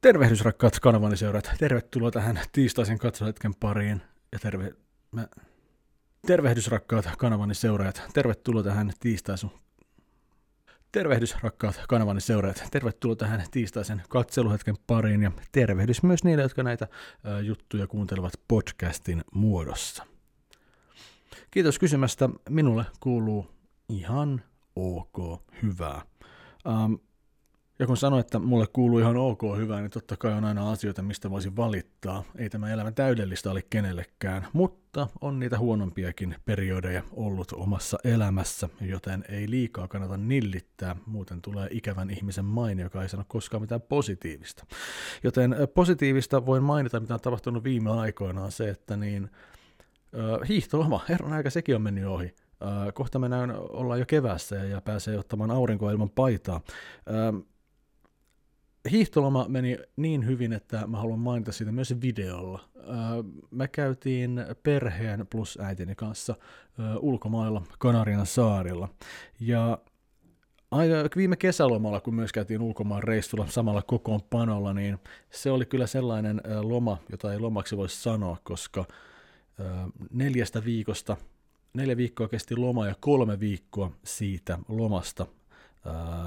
Tervehdys rakkaat kanavani. Tervetuloa tähän tiistaisen katsohetken pariin. Ja terve... Mä... Tervehdys rakkaat kanavani seuraajat. Tervetuloa tähän tiistaisun... Tervehdys rakkaat kanavani seuraajat. Tervetuloa tähän tiistaisen katseluhetken pariin ja tervehdys myös niille, jotka näitä ä, juttuja kuuntelevat podcastin muodossa. Kiitos kysymästä. Minulle kuuluu ihan ok, hyvää. Um, ja kun sanoin, että mulle kuuluu ihan ok hyvää, niin totta kai on aina asioita, mistä voisin valittaa. Ei tämä elämä täydellistä ole kenellekään, mutta on niitä huonompiakin periodeja ollut omassa elämässä, joten ei liikaa kannata nillittää, muuten tulee ikävän ihmisen maine, joka ei sano koskaan mitään positiivista. Joten positiivista voin mainita, mitä on tapahtunut viime aikoina, on se, että niin, hiihtoloma, herran aika sekin on mennyt ohi. kohta mennään, ollaan jo kevässä ja pääsee ottamaan aurinkoa ilman paitaa hiihtoloma meni niin hyvin, että mä haluan mainita siitä myös videolla. Mä käytiin perheen plus äitini kanssa ulkomailla Kanarian saarilla. Ja viime kesälomalla, kun myös käytiin ulkomaan reissulla samalla kokoonpanolla, niin se oli kyllä sellainen loma, jota ei lomaksi voi sanoa, koska neljästä viikosta, neljä viikkoa kesti loma ja kolme viikkoa siitä lomasta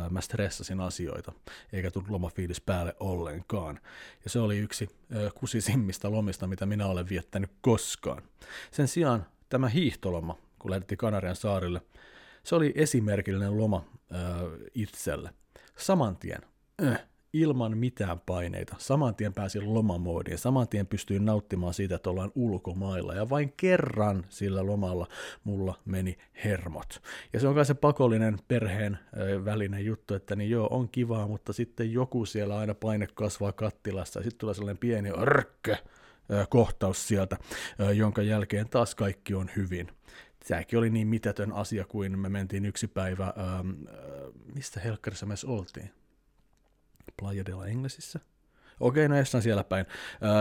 mä stressasin asioita, eikä tullut lomafiilis päälle ollenkaan. Ja se oli yksi kusisimmista lomista, mitä minä olen viettänyt koskaan. Sen sijaan tämä hiihtoloma, kun lähdettiin Kanarian saarille, se oli esimerkillinen loma itselle. Saman tien, äh, ilman mitään paineita. Saman tien pääsin lomamoodiin, saman tien pystyin nauttimaan siitä, että ollaan ulkomailla. Ja vain kerran sillä lomalla mulla meni hermot. Ja se on kai se pakollinen perheen välinen juttu, että niin joo, on kivaa, mutta sitten joku siellä aina paine kasvaa kattilassa ja sitten tulee sellainen pieni örkkö kohtaus sieltä, jonka jälkeen taas kaikki on hyvin. Tämäkin oli niin mitätön asia kuin me mentiin yksi päivä, ähm, mistä helkkarissa me oltiin? Playa de la Inglesissä. Okei, no jossain siellä päin.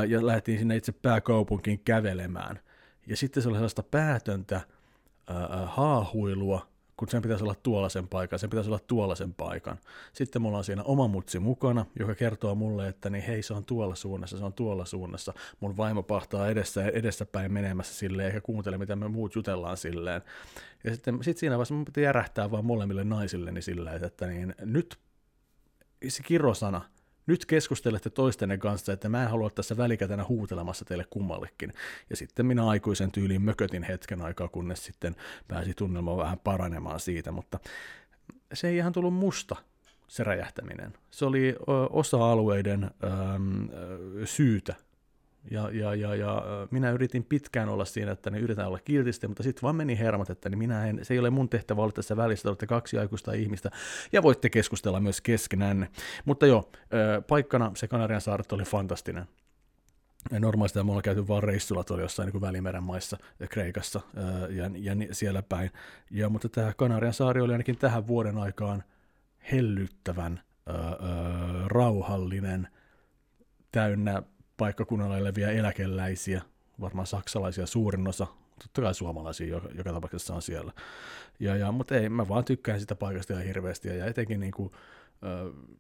Ja lähdettiin sinne itse pääkaupunkiin kävelemään. Ja sitten se oli sellaista päätöntä haahuilua, kun sen pitäisi olla tuollaisen paikan, sen pitäisi olla tuollaisen paikan. Sitten mulla on siinä oma mutsi mukana, joka kertoo mulle, että niin hei, se on tuolla suunnassa, se on tuolla suunnassa. Mun vaimo pahtaa edessä, edessäpäin menemässä silleen, eikä kuuntele, mitä me muut jutellaan silleen. Ja sitten sit siinä vaiheessa mun pitää järähtää vaan molemmille naisilleni silleen, että niin, nyt se kirosana, nyt keskustelette toistenne kanssa, että mä en halua tässä välikätenä huutelemassa teille kummallekin. Ja sitten minä aikuisen tyyliin mökötin hetken aikaa, kunnes sitten pääsi tunnelma vähän paranemaan siitä, mutta se ei ihan tullut musta, se räjähtäminen. Se oli osa-alueiden ähm, syytä ja, ja, ja, ja minä yritin pitkään olla siinä, että ne yritetään olla kiltisti, mutta sitten vaan meni hermot, että niin minä en, se ei ole mun tehtävä olla tässä välissä, olette kaksi aikuista ihmistä ja voitte keskustella myös keskenään. Mutta joo, paikkana se Kanarian saaret oli fantastinen. Normaalisti me ollaan käyty vaan reissulla tuolla jossain niin kuin Välimeren maissa Kreikassa ja, ja siellä päin. Ja, mutta tämä Kanarian saari oli ainakin tähän vuoden aikaan hellyttävän ää, rauhallinen, täynnä paikkakunnalla eläviä eläkeläisiä, varmaan saksalaisia suurin osa, totta kai suomalaisia joka, joka tapauksessa on siellä. Ja, ja, mutta ei, mä vaan tykkään sitä paikasta ihan hirveästi, ja etenkin niin kuin,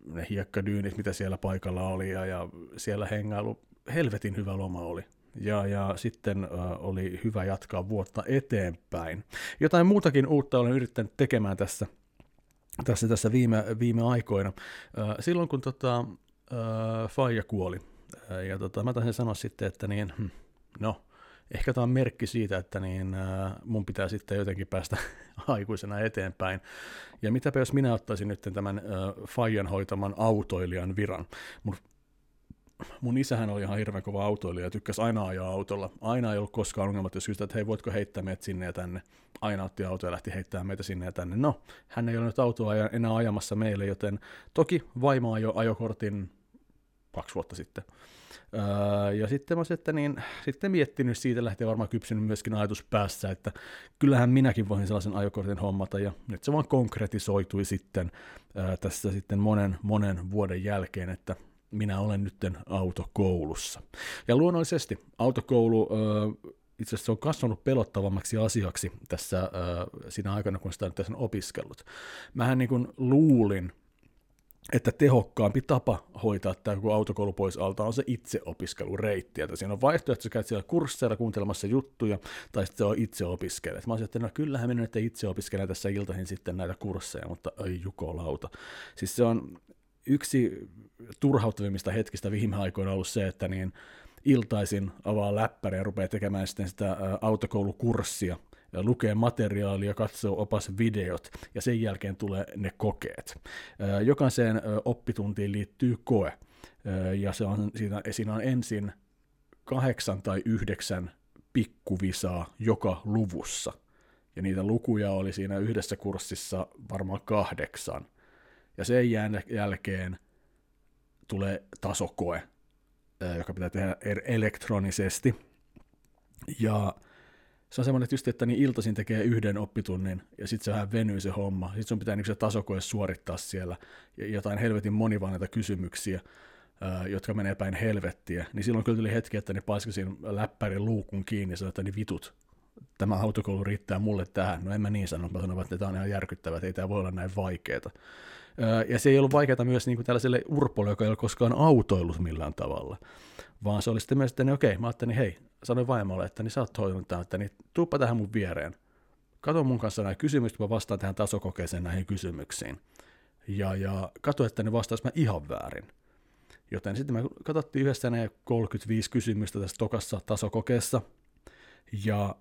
ne hiekkadyynit, mitä siellä paikalla oli, ja, ja siellä hengailu, helvetin hyvä loma oli. Ja, ja sitten uh, oli hyvä jatkaa vuotta eteenpäin. Jotain muutakin uutta olen yrittänyt tekemään tässä, tässä, tässä viime, viime aikoina. Uh, silloin kun tota, uh, Faija kuoli, ja tota, mä taisin sanoa sitten, että niin, hm, no, ehkä tämä on merkki siitä, että niin, mun pitää sitten jotenkin päästä aikuisena eteenpäin. Ja mitäpä jos minä ottaisin nyt tämän Fajan hoitaman autoilijan viran. Mun, mun isähän oli ihan hirveän kova autoilija ja tykkäsi aina ajaa autolla. Aina ei ollut koskaan ongelmat, jos kysytään, että hei, voitko heittää meidät sinne ja tänne. Aina otti auto ja lähti heittämään meitä sinne ja tänne. No, hän ei ole nyt autoa enää ajamassa meille, joten toki vaimo jo ajokortin kaksi vuotta sitten. Öö, ja sitten mä että niin, sitten miettinyt siitä, lähtee varmaan kypsynyt myöskin ajatus päässä, että kyllähän minäkin voin sellaisen ajokortin hommata, ja nyt se vaan konkretisoitui sitten öö, tässä sitten monen, monen vuoden jälkeen, että minä olen nytten autokoulussa. Ja luonnollisesti autokoulu öö, itse asiassa se on kasvanut pelottavammaksi asiaksi tässä äh, siinä aikana, kun sitä on tässä opiskellut. Mähän niin kuin luulin, että tehokkaampi tapa hoitaa tämä koko autokoulu pois alta on se itseopiskelureitti. Että siinä on vaihtoehto, että sä käyt siellä kursseilla kuuntelemassa juttuja, tai sitten on itse. Mä olisin, että no kyllähän minä nyt itse opiskelen tässä iltaisin sitten näitä kursseja, mutta ei jukolauta. Siis se on yksi turhauttavimmista hetkistä viime aikoina ollut se, että niin iltaisin avaa läppäri ja rupeaa tekemään sitten sitä autokoulukurssia, lukee materiaalia, katsoo opasvideot ja sen jälkeen tulee ne kokeet. Jokaiseen oppituntiin liittyy koe ja se on, siinä, siinä on ensin kahdeksan tai yhdeksän pikkuvisaa joka luvussa. Ja niitä lukuja oli siinä yhdessä kurssissa varmaan kahdeksan. Ja sen jälkeen tulee tasokoe, joka pitää tehdä er-, elektronisesti. Ja se on semmoinen just, että niin iltaisin tekee yhden oppitunnin ja sitten se vähän venyy se homma. Sitten sun pitää niin se tasokoe suorittaa siellä ja jotain helvetin monivanneita kysymyksiä, jotka menee päin helvettiä. Niin silloin kyllä tuli hetki, että ne paiskasin läppärin luukun kiinni ja sanoin, että niin vitut, tämä autokoulu riittää mulle tähän. No en mä niin sano, mä sanon, että tämä on ihan järkyttävää, että ei tämä voi olla näin vaikeaa. Ja se ei ollut vaikeaa myös niin kuin tällaiselle urpolle, joka ei ole koskaan autoillut millään tavalla vaan se oli sitten myös, että niin okei, mä ajattelin, hei, sanoin vaimolle, että niin sä oot hoitanut tämän, että niin tuuppa tähän mun viereen. Kato mun kanssa näitä kysymyksiä, mä vastaan tähän tasokokeeseen näihin kysymyksiin. Ja, ja kato, että ne vastaisi mä ihan väärin. Joten sitten me katsottiin yhdessä ne 35 kysymystä tässä tokassa tasokokeessa, ja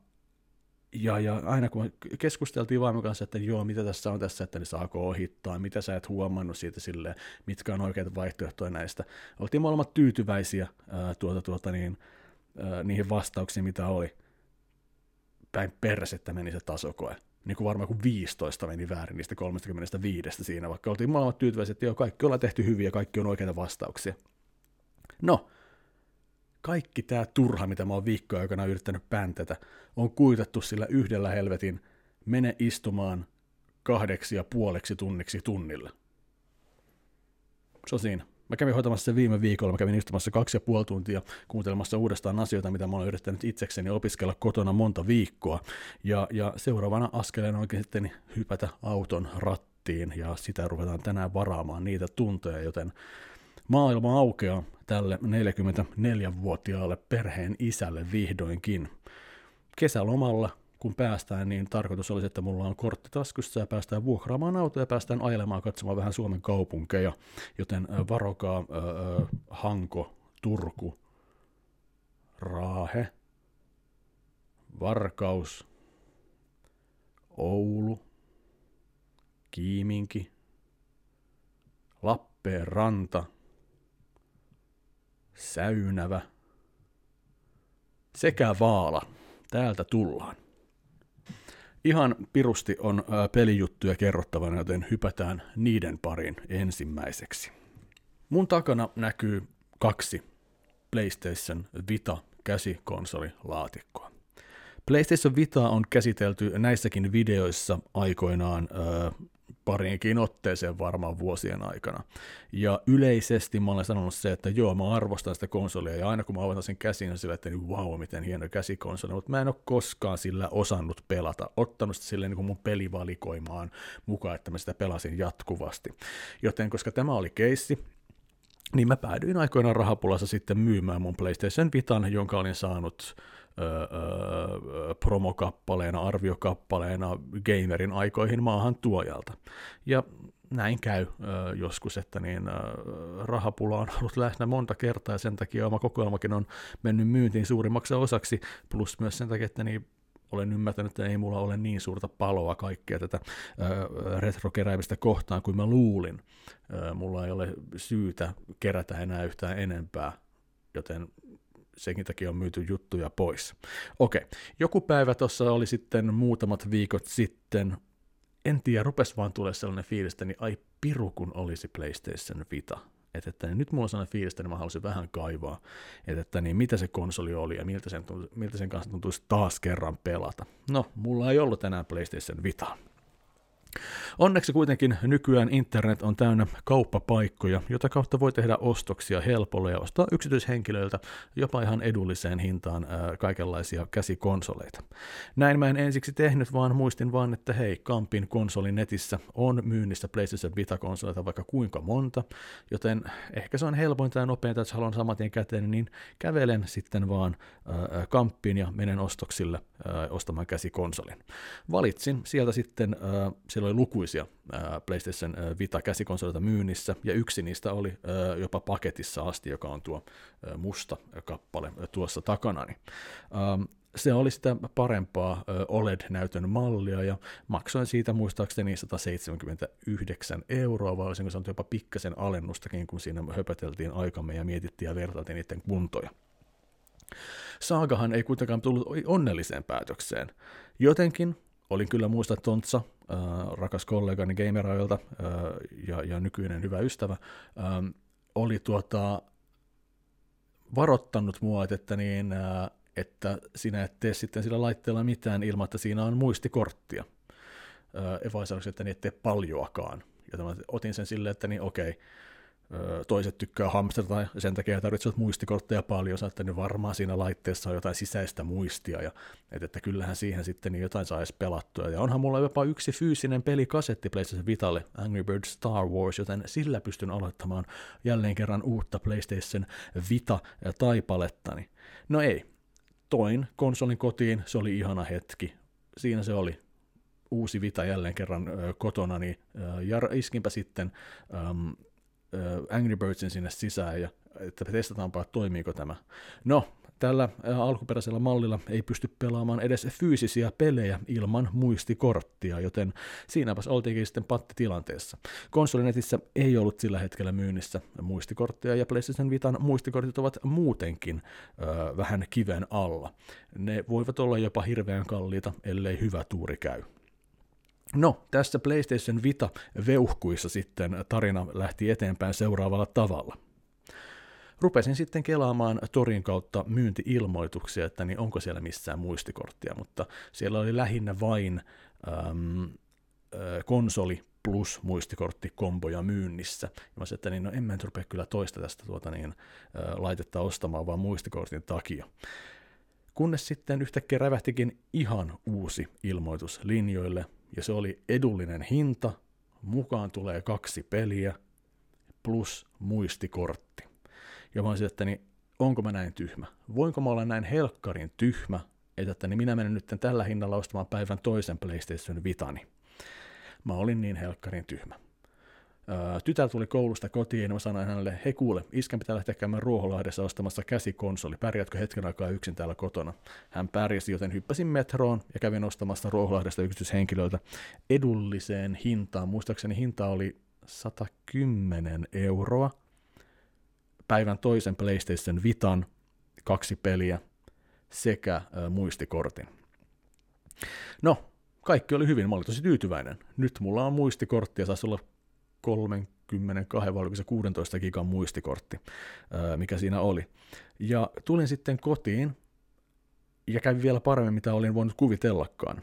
ja, ja aina kun keskusteltiin vaimon kanssa, että joo, mitä tässä on tässä, että ne saako ohittaa, mitä sä et huomannut siitä silleen, mitkä on oikeita vaihtoehtoja näistä. Oltiin molemmat tyytyväisiä ää, tuota, tuota, niin, niihin vastauksiin, mitä oli. Päin että meni se tasokoe. Niin kuin varmaan kuin 15 meni väärin niistä 35 siinä, vaikka oltiin molemmat tyytyväisiä, että joo, kaikki ollaan tehty hyviä kaikki on oikeita vastauksia. No, kaikki tämä turha, mitä mä oon viikkoja aikana yrittänyt päntätä, on kuitattu sillä yhdellä helvetin mene istumaan kahdeksi ja puoleksi tunniksi tunnille. Se on siinä. Mä kävin hoitamassa sen viime viikolla, mä kävin istumassa kaksi ja puoli tuntia kuuntelemassa uudestaan asioita, mitä mä oon yrittänyt itsekseni opiskella kotona monta viikkoa. Ja, ja seuraavana askeleena oikein sitten hypätä auton rattiin, ja sitä ruvetaan tänään varaamaan niitä tunteja, joten Maailma aukeaa tälle 44-vuotiaalle perheen isälle vihdoinkin. Kesälomalla, kun päästään, niin tarkoitus olisi, että mulla on kortti taskussa ja päästään vuokraamaan auto ja päästään ajelemaan katsomaan vähän Suomen kaupunkeja. Joten varokaa äh, Hanko, Turku, Raahe, Varkaus, Oulu, Kiiminki, Lappeenranta – Säynävä sekä Vaala. Täältä tullaan. Ihan pirusti on pelijuttuja kerrottavana, joten hypätään niiden parin ensimmäiseksi. Mun takana näkyy kaksi PlayStation Vita käsikonsolilaatikkoa. PlayStation Vita on käsitelty näissäkin videoissa aikoinaan pariinkin otteeseen varmaan vuosien aikana. Ja yleisesti mä olen sanonut se, että joo, mä arvostan sitä konsolia, ja aina kun mä avatan sen käsin, on sillä, että niin wow, miten hieno käsikonsoli, mutta mä en ole koskaan sillä osannut pelata, ottanut sitä silleen niin kuin mun pelivalikoimaan mukaan, että mä sitä pelasin jatkuvasti. Joten koska tämä oli keissi, niin mä päädyin aikoinaan rahapulassa sitten myymään mun PlayStation Vitan, jonka olin saanut promokappaleena, arviokappaleena gamerin aikoihin maahan tuojalta. Ja näin käy öö, joskus, että niin, öö, rahapula on ollut läsnä monta kertaa ja sen takia oma kokoelmakin on mennyt myyntiin suurimmaksi osaksi, plus myös sen takia, että niin olen ymmärtänyt, että ei mulla ole niin suurta paloa kaikkea tätä retrokeräimistä kohtaan kuin mä luulin. mulla ei ole syytä kerätä enää yhtään enempää, joten senkin takia on myyty juttuja pois. Okei, joku päivä tuossa oli sitten muutamat viikot sitten, en tiedä, rupes vaan tulee sellainen fiilis, niin ai piru kun olisi PlayStation Vita. Että, että niin nyt mulla on sellainen fiilis, että niin mä haluaisin vähän kaivaa, että, että niin mitä se konsoli oli ja miltä sen, miltä sen kanssa tuntuisi taas kerran pelata. No, mulla ei ollut enää PlayStation Vita. Onneksi kuitenkin nykyään internet on täynnä kauppapaikkoja, jota kautta voi tehdä ostoksia helpolla ja ostaa yksityishenkilöiltä jopa ihan edulliseen hintaan ää, kaikenlaisia käsikonsoleita. Näin mä en ensiksi tehnyt, vaan muistin vaan, että hei, Kampin konsolin netissä on myynnissä PlayStation Vita-konsoleita vaikka kuinka monta, joten ehkä se on helpointa ja nopeinta, että haluan saman tien käteen, niin kävelen sitten vaan ää, Kampiin ja menen ostoksille ää, ostamaan käsikonsolin. Valitsin sieltä sitten, ää, siellä oli lukuisia PlayStation Vita-käsikonsoleita myynnissä, ja yksi niistä oli jopa paketissa asti, joka on tuo musta kappale tuossa takanani. Se oli sitä parempaa OLED-näytön mallia, ja maksoin siitä muistaakseni 179 euroa, vai olisinko sanonut jopa pikkasen alennustakin, kun siinä höpöteltiin aikamme ja mietittiin ja vertailtiin niiden kuntoja. Saagahan ei kuitenkaan tullut onnelliseen päätökseen. Jotenkin olin kyllä muista Tontsa, äh, rakas kollegani Gamerailta äh, ja, ja nykyinen hyvä ystävä, äh, oli tuota, varottanut mua, että, niin, äh, että sinä et tee sitten sillä laitteella mitään ilman, että siinä on muistikorttia. Äh, Eva sanoi, että niin et tee paljoakaan. Ja otin sen silleen, että niin okei, okay, toiset tykkää hamsterata ja sen takia tarvitsevat muistikortteja paljon, että niin varmaan siinä laitteessa on jotain sisäistä muistia, ja että, että kyllähän siihen sitten jotain saisi pelattua. Ja onhan mulla jopa yksi fyysinen pelikasetti PlayStation Vitalle, Angry Birds Star Wars, joten sillä pystyn aloittamaan jälleen kerran uutta PlayStation Vita-taipalettani. No ei, toin konsolin kotiin, se oli ihana hetki. Siinä se oli, uusi Vita jälleen kerran kotona, niin iskinpä sitten Angry Birdsin sinne sisään ja että testataanpa, että toimiiko tämä. No, tällä alkuperäisellä mallilla ei pysty pelaamaan edes fyysisiä pelejä ilman muistikorttia, joten siinäpäs oltiinkin sitten pattitilanteessa. Konsolinetissä ei ollut sillä hetkellä myynnissä muistikorttia, ja PlayStation Vitan muistikortit ovat muutenkin ö, vähän kiven alla. Ne voivat olla jopa hirveän kalliita, ellei hyvä tuuri käy. No, tässä PlayStation Vita-veuhkuissa sitten tarina lähti eteenpäin seuraavalla tavalla. Rupesin sitten kelaamaan torin kautta myynti-ilmoituksia, että niin onko siellä missään muistikorttia, mutta siellä oli lähinnä vain äm, ä, konsoli plus muistikorttikomboja myynnissä. Ja mä sanoin, että niin, no en mä nyt rupea kyllä toista tästä tuota niin, ä, laitetta ostamaan, vaan muistikortin takia. Kunnes sitten yhtäkkiä rävähtikin ihan uusi ilmoitus linjoille, ja se oli edullinen hinta, mukaan tulee kaksi peliä, plus muistikortti. Ja mä olisin, että niin, onko mä näin tyhmä? Voinko mä olla näin helkkarin tyhmä, että, että niin minä menen nyt tällä hinnalla ostamaan päivän toisen PlayStation Vitani. Mä olin niin helkkarin tyhmä tytär tuli koulusta kotiin, ja mä sanoin hänelle, hei kuule, iskän pitää lähteä käymään Ruoholahdessa ostamassa käsikonsoli, pärjätkö hetken aikaa yksin täällä kotona? Hän pärjäsi, joten hyppäsin metroon ja kävin ostamassa Ruoholahdesta yksityishenkilöltä edulliseen hintaan. Muistaakseni hinta oli 110 euroa. Päivän toisen PlayStation Vitan, kaksi peliä sekä äh, muistikortin. No, kaikki oli hyvin, mä olin tosi tyytyväinen. Nyt mulla on muistikortti ja saisi olla 32 vai oliko se 16 gigan muistikortti, mikä siinä oli. Ja tulin sitten kotiin ja kävi vielä paremmin, mitä olin voinut kuvitellakaan.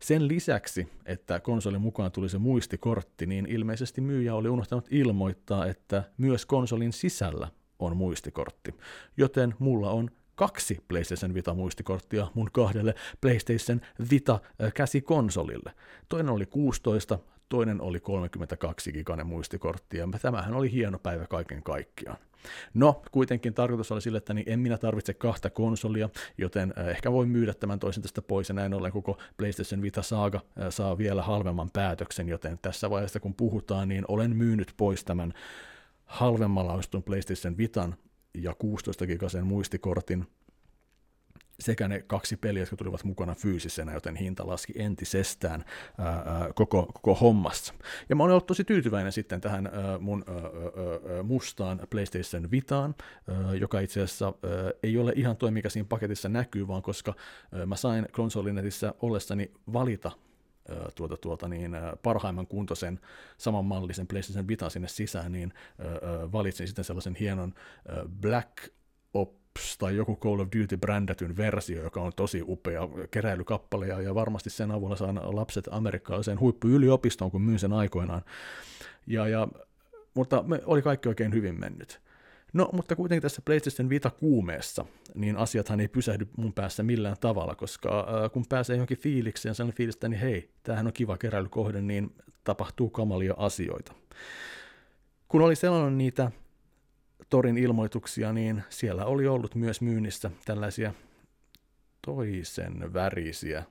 Sen lisäksi, että konsolin mukaan tuli se muistikortti, niin ilmeisesti myyjä oli unohtanut ilmoittaa, että myös konsolin sisällä on muistikortti. Joten mulla on kaksi PlayStation Vita-muistikorttia mun kahdelle PlayStation Vita-käsikonsolille. Toinen oli 16, toinen oli 32 giganen muistikortti, ja tämähän oli hieno päivä kaiken kaikkiaan. No, kuitenkin tarkoitus oli sille, että niin en minä tarvitse kahta konsolia, joten äh, ehkä voin myydä tämän toisen tästä pois, ja näin ollen koko PlayStation Vita Saga äh, saa vielä halvemman päätöksen, joten tässä vaiheessa kun puhutaan, niin olen myynyt pois tämän halvemmalla ostun PlayStation Vitan ja 16 gigasen muistikortin, sekä ne kaksi peliä, jotka tulivat mukana fyysisenä, joten hinta laski entisestään ää, koko, koko hommassa. Ja mä olen ollut tosi tyytyväinen sitten tähän ää, mun ää, mustaan PlayStation Vitaan, ää, joka itse asiassa ää, ei ole ihan toi, mikä siinä paketissa näkyy, vaan koska ää, mä sain konsolinetissä ollessani valita tuota, tuota, niin, parhaimman kuntoisen samanmallisen PlayStation Vita sinne sisään, niin valitsin sitten sellaisen hienon Black Op Ops tai joku Call of Duty brändätyn versio, joka on tosi upea keräilykappale, ja, varmasti sen avulla saan lapset amerikkalaiseen huippuyliopistoon, kun myyn sen aikoinaan. Ja, ja, mutta me oli kaikki oikein hyvin mennyt. No, mutta kuitenkin tässä PlayStation Vita kuumeessa, niin asiathan ei pysähdy mun päässä millään tavalla, koska äh, kun pääsee johonkin fiilikseen, sellainen fiilistä, niin hei, tämähän on kiva keräilykohde, niin tapahtuu kamalia asioita. Kun oli sellainen niitä torin ilmoituksia, niin siellä oli ollut myös myynnissä tällaisia toisen värisiä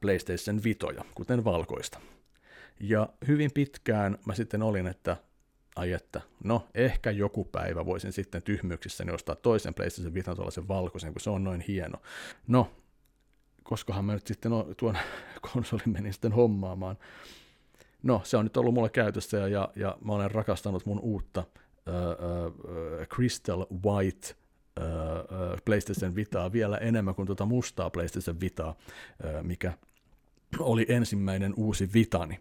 PlayStation Vitoja, kuten valkoista. Ja hyvin pitkään mä sitten olin, että ai että, no ehkä joku päivä voisin sitten tyhmyyksissäni ostaa toisen PlayStation Vitan tuollaisen valkoisen, kun se on noin hieno. No, koskahan mä nyt sitten tuon konsolin menin sitten hommaamaan. No, se on nyt ollut mulle käytössä ja, ja, ja mä olen rakastanut mun uutta Crystal White uh, PlayStation Vitaa vielä enemmän kuin tuota mustaa PlayStation Vitaa, mikä oli ensimmäinen uusi Vitani.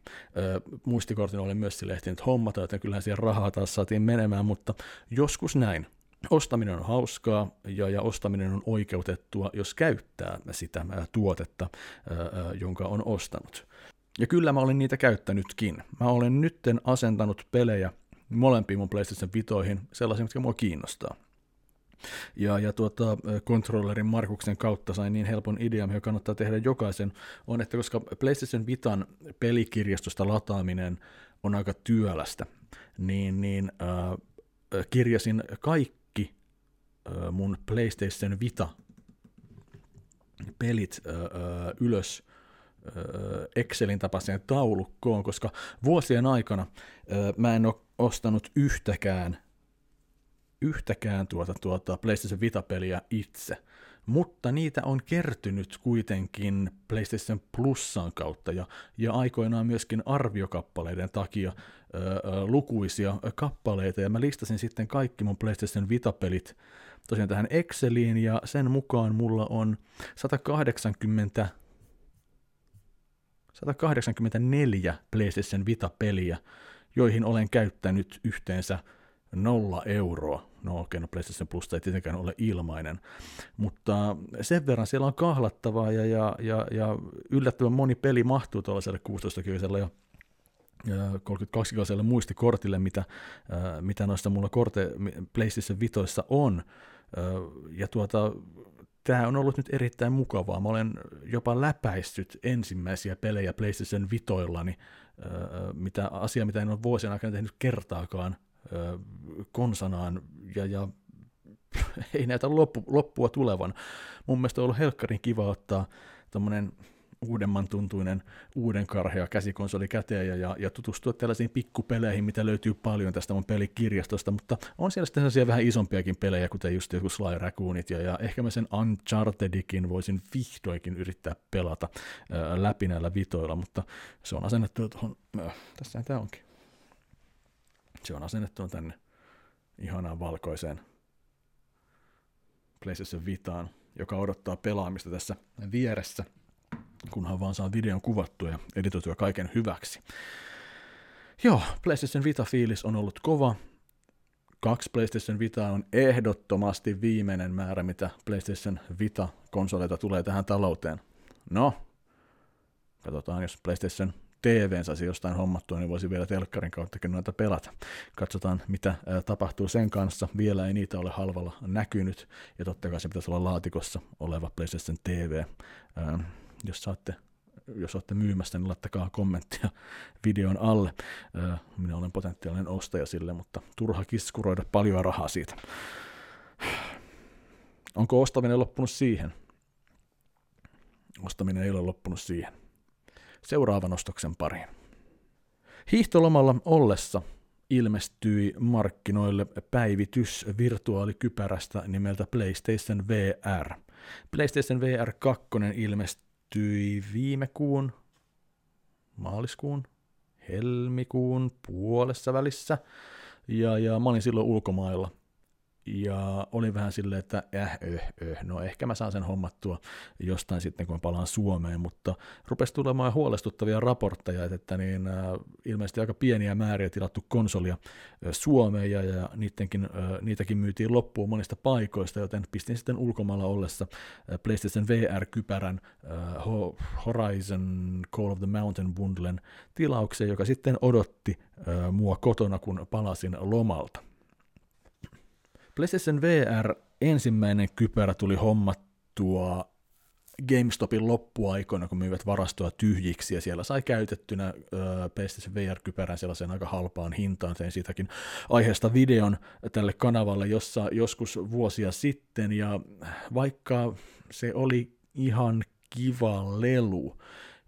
Muistikortin olen myös sille ehtinyt hommata, joten kyllähän siihen rahaa taas saatiin menemään, mutta joskus näin. Ostaminen on hauskaa ja, ja ostaminen on oikeutettua, jos käyttää sitä tuotetta, jonka on ostanut. Ja kyllä mä olen niitä käyttänytkin. Mä olen nytten asentanut pelejä molempiin mun PlayStation Vitoihin sellaisia, mitkä mua kiinnostaa. Ja, ja tuota, kontrollerin Markuksen kautta sain niin helpon idean, mikä kannattaa tehdä jokaisen, on, että koska PlayStation Vitan pelikirjastosta lataaminen on aika työlästä, niin, niin äh, kirjasin kaikki äh, mun PlayStation Vita pelit äh, ylös Excelin tapaiseen taulukkoon, koska vuosien aikana mä en ole ostanut yhtäkään yhtäkään tuota, tuota PlayStation Vita-peliä itse, mutta niitä on kertynyt kuitenkin PlayStation Plusan kautta ja, ja aikoinaan myöskin arviokappaleiden takia ö, ö, lukuisia kappaleita, ja mä listasin sitten kaikki mun PlayStation Vita-pelit tosiaan tähän Exceliin, ja sen mukaan mulla on 180 184 PlayStation Vita-peliä, joihin olen käyttänyt yhteensä nolla euroa. No okei, no PlayStation Plus ei tietenkään ole ilmainen, mutta sen verran siellä on kahlattavaa ja, ja, ja, ja yllättävän moni peli mahtuu tuollaiselle 16-kiviselle ja 32-kiviselle muistikortille, mitä, mitä noista mulla korte PlayStation Vitoissa on. Ja tuota, tämä on ollut nyt erittäin mukavaa. Mä olen jopa läpäissyt ensimmäisiä pelejä PlayStation Vitoillani, mitä asia, mitä en ole vuosien aikana tehnyt kertaakaan konsanaan ja, ja ei näitä loppu, loppua tulevan. Mun mielestä on ollut helkkarin kiva ottaa tämmöinen uudemman tuntuinen uuden karhea käsikonsoli käteen ja, ja, ja tutustua tällaisiin pikkupeleihin, mitä löytyy paljon tästä mun pelikirjastosta, mutta on siellä sitten sellaisia vähän isompiakin pelejä, kuten just joku Sly Raccoonit, ja, ja ehkä mä sen Unchartedikin voisin vihdoinkin yrittää pelata ää, läpi näillä vitoilla, mutta se on asennettu tuohon, äh, tässä tämä onkin. Se on asennettu tänne ihanaan valkoiseen PlayStation Vitaan, joka odottaa pelaamista tässä vieressä, kunhan vaan saa videon kuvattua ja editoitua kaiken hyväksi. Joo, PlayStation Vita-fiilis on ollut kova. Kaksi PlayStation Vita on ehdottomasti viimeinen määrä, mitä PlayStation Vita-konsoleita tulee tähän talouteen. No, katsotaan, jos PlayStation TVn saisi jostain hommattua, niin voisi vielä telkkarin kauttakin noita pelata. Katsotaan, mitä tapahtuu sen kanssa. Vielä ei niitä ole halvalla näkynyt, ja totta kai se pitäisi olla laatikossa oleva PlayStation TV. Jos saatte jos olette myymästä, niin laittakaa kommenttia videon alle. Minä olen potentiaalinen ostaja sille, mutta turha kiskuroida paljon rahaa siitä. Onko ostaminen loppunut siihen? Ostaminen ei ole loppunut siihen seuraavan ostoksen pariin. Hiihtolomalla ollessa ilmestyi markkinoille päivitys virtuaalikypärästä nimeltä PlayStation VR. PlayStation VR 2 ilmestyi viime kuun, maaliskuun, helmikuun puolessa välissä, ja, ja mä olin silloin ulkomailla. Ja olin vähän silleen, että äh, öh, öh, no ehkä mä saan sen hommattua jostain sitten, kun mä palaan Suomeen, mutta rupesi tulemaan huolestuttavia raportteja, että niin, äh, ilmeisesti aika pieniä määriä tilattu konsolia äh, Suomeen, ja, ja niidenkin, äh, niitäkin myytiin loppuun monista paikoista, joten pistin sitten ulkomailla ollessa äh, PlayStation VR-kypärän äh, Horizon Call of the Mountain bundlen tilaukseen, joka sitten odotti äh, mua kotona, kun palasin lomalta. PlayStation VR ensimmäinen kypärä tuli hommattua GameStopin loppuaikoina, kun myivät varastoa tyhjiksi, ja siellä sai käytettynä PlayStation VR-kypärän sellaiseen aika halpaan hintaan. Tein siitäkin aiheesta videon tälle kanavalle jossa, joskus vuosia sitten, ja vaikka se oli ihan kiva lelu,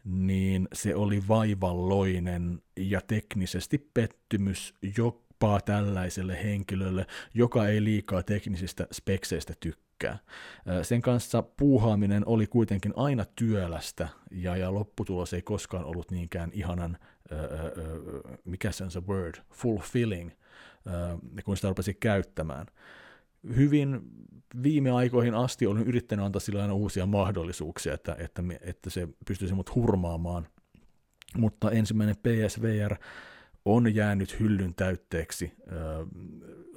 niin se oli vaivalloinen ja teknisesti pettymys jopa tällaiselle henkilölle, joka ei liikaa teknisistä spekseistä tykkää. Sen kanssa puuhaaminen oli kuitenkin aina työlästä, ja, ja lopputulos ei koskaan ollut niinkään ihanan, mikä se on se word, fulfilling, kun sitä rupesi käyttämään hyvin viime aikoihin asti olen yrittänyt antaa sillä aina uusia mahdollisuuksia, että, että, että se pystyisi mut hurmaamaan. Mutta ensimmäinen PSVR on jäänyt hyllyn täytteeksi ö,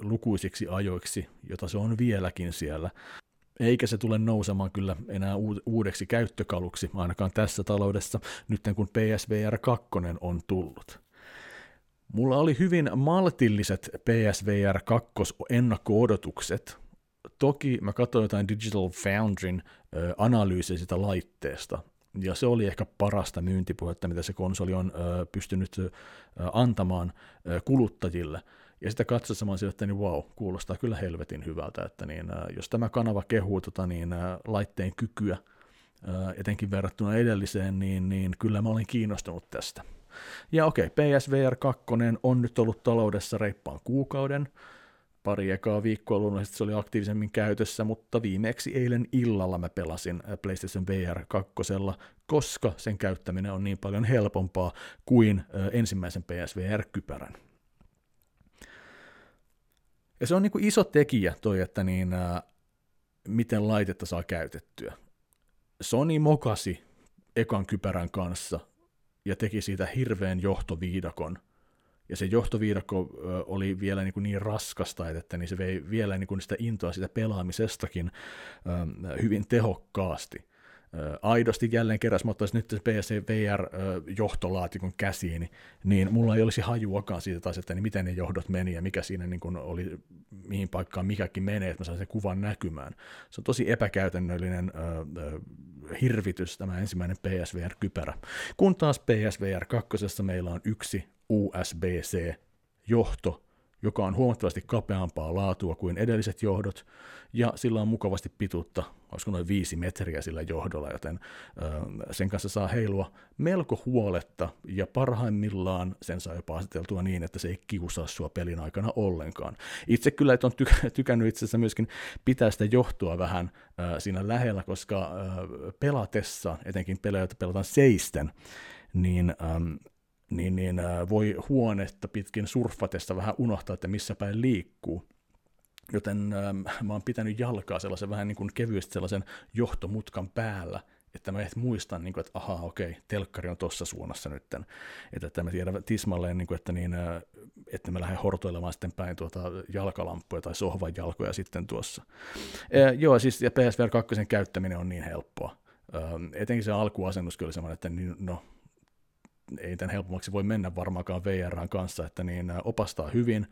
lukuisiksi ajoiksi, jota se on vieläkin siellä. Eikä se tule nousemaan kyllä enää uudeksi käyttökaluksi, ainakaan tässä taloudessa, nyt kun PSVR 2 on tullut. Mulla oli hyvin maltilliset PSVR 2 ennakko-odotukset. Toki mä katsoin jotain Digital Foundryn analyysiä sitä laitteesta, ja se oli ehkä parasta myyntipuhetta, mitä se konsoli on ö, pystynyt ö, antamaan ö, kuluttajille. Ja sitä mä olisin, että niin wow, kuulostaa kyllä helvetin hyvältä, että niin, ö, jos tämä kanava kehuu tota, niin, ö, laitteen kykyä, ö, etenkin verrattuna edelliseen, niin, niin kyllä mä olin kiinnostunut tästä. Ja okei, okay, PSVR 2 on nyt ollut taloudessa reippaan kuukauden, pari ekaa viikkoa luonnollisesti se oli aktiivisemmin käytössä, mutta viimeksi eilen illalla mä pelasin äh, PlayStation VR 2, koska sen käyttäminen on niin paljon helpompaa kuin äh, ensimmäisen PSVR-kypärän. Ja se on niin kuin iso tekijä toi, että niin, ää, äh, miten laitetta saa käytettyä. Sony mokasi ekan kypärän kanssa ja teki siitä hirveän johtoviidakon. Ja se johtoviidakko oli vielä niin, kuin niin raskasta, että niin se vei vielä niin kuin sitä intoa sitä pelaamisestakin hyvin tehokkaasti aidosti jälleen kerran, jos mä ottaisin nyt PSVR-johtolaatikon käsiin, niin mulla ei olisi hajuakaan siitä taas, että niin miten ne johdot meni ja mikä siinä niin kuin oli, mihin paikkaan mikäkin menee, että mä saan sen kuvan näkymään. Se on tosi epäkäytännöllinen hirvitys tämä ensimmäinen PSVR-kypärä. Kun taas PSVR 2 meillä on yksi USB-C-johto, joka on huomattavasti kapeampaa laatua kuin edelliset johdot, ja sillä on mukavasti pituutta, olisiko noin viisi metriä sillä johdolla, joten sen kanssa saa heilua melko huoletta, ja parhaimmillaan sen saa jopa aseteltua niin, että se ei kiusaa sua pelin aikana ollenkaan. Itse kyllä et on tyk- tykännyt itse asiassa myöskin pitää sitä johtoa vähän siinä lähellä, koska pelatessa, etenkin pelejä, joita pelataan seisten, niin niin, niin voi huonetta pitkin surffatessa vähän unohtaa, että missä päin liikkuu. Joten mä oon pitänyt jalkaa sellaisen vähän niin kuin kevyesti sellaisen johtomutkan päällä, että mä et muistan, niin kuin, että ahaa, okei, telkkari on tuossa suunnassa nyt. Että, että mä tiedän tismalleen, niin kuin, että, niin, että mä lähden hortoilemaan sitten päin tuota jalkalamppuja tai sohvan jalkoja sitten tuossa. E, joo, siis ja PSVR 2 käyttäminen on niin helppoa. Etenkin se alkuasennus kyllä semmoinen, että niin, no, ei tämän helpommaksi voi mennä varmaankaan VRn kanssa, että niin opastaa hyvin,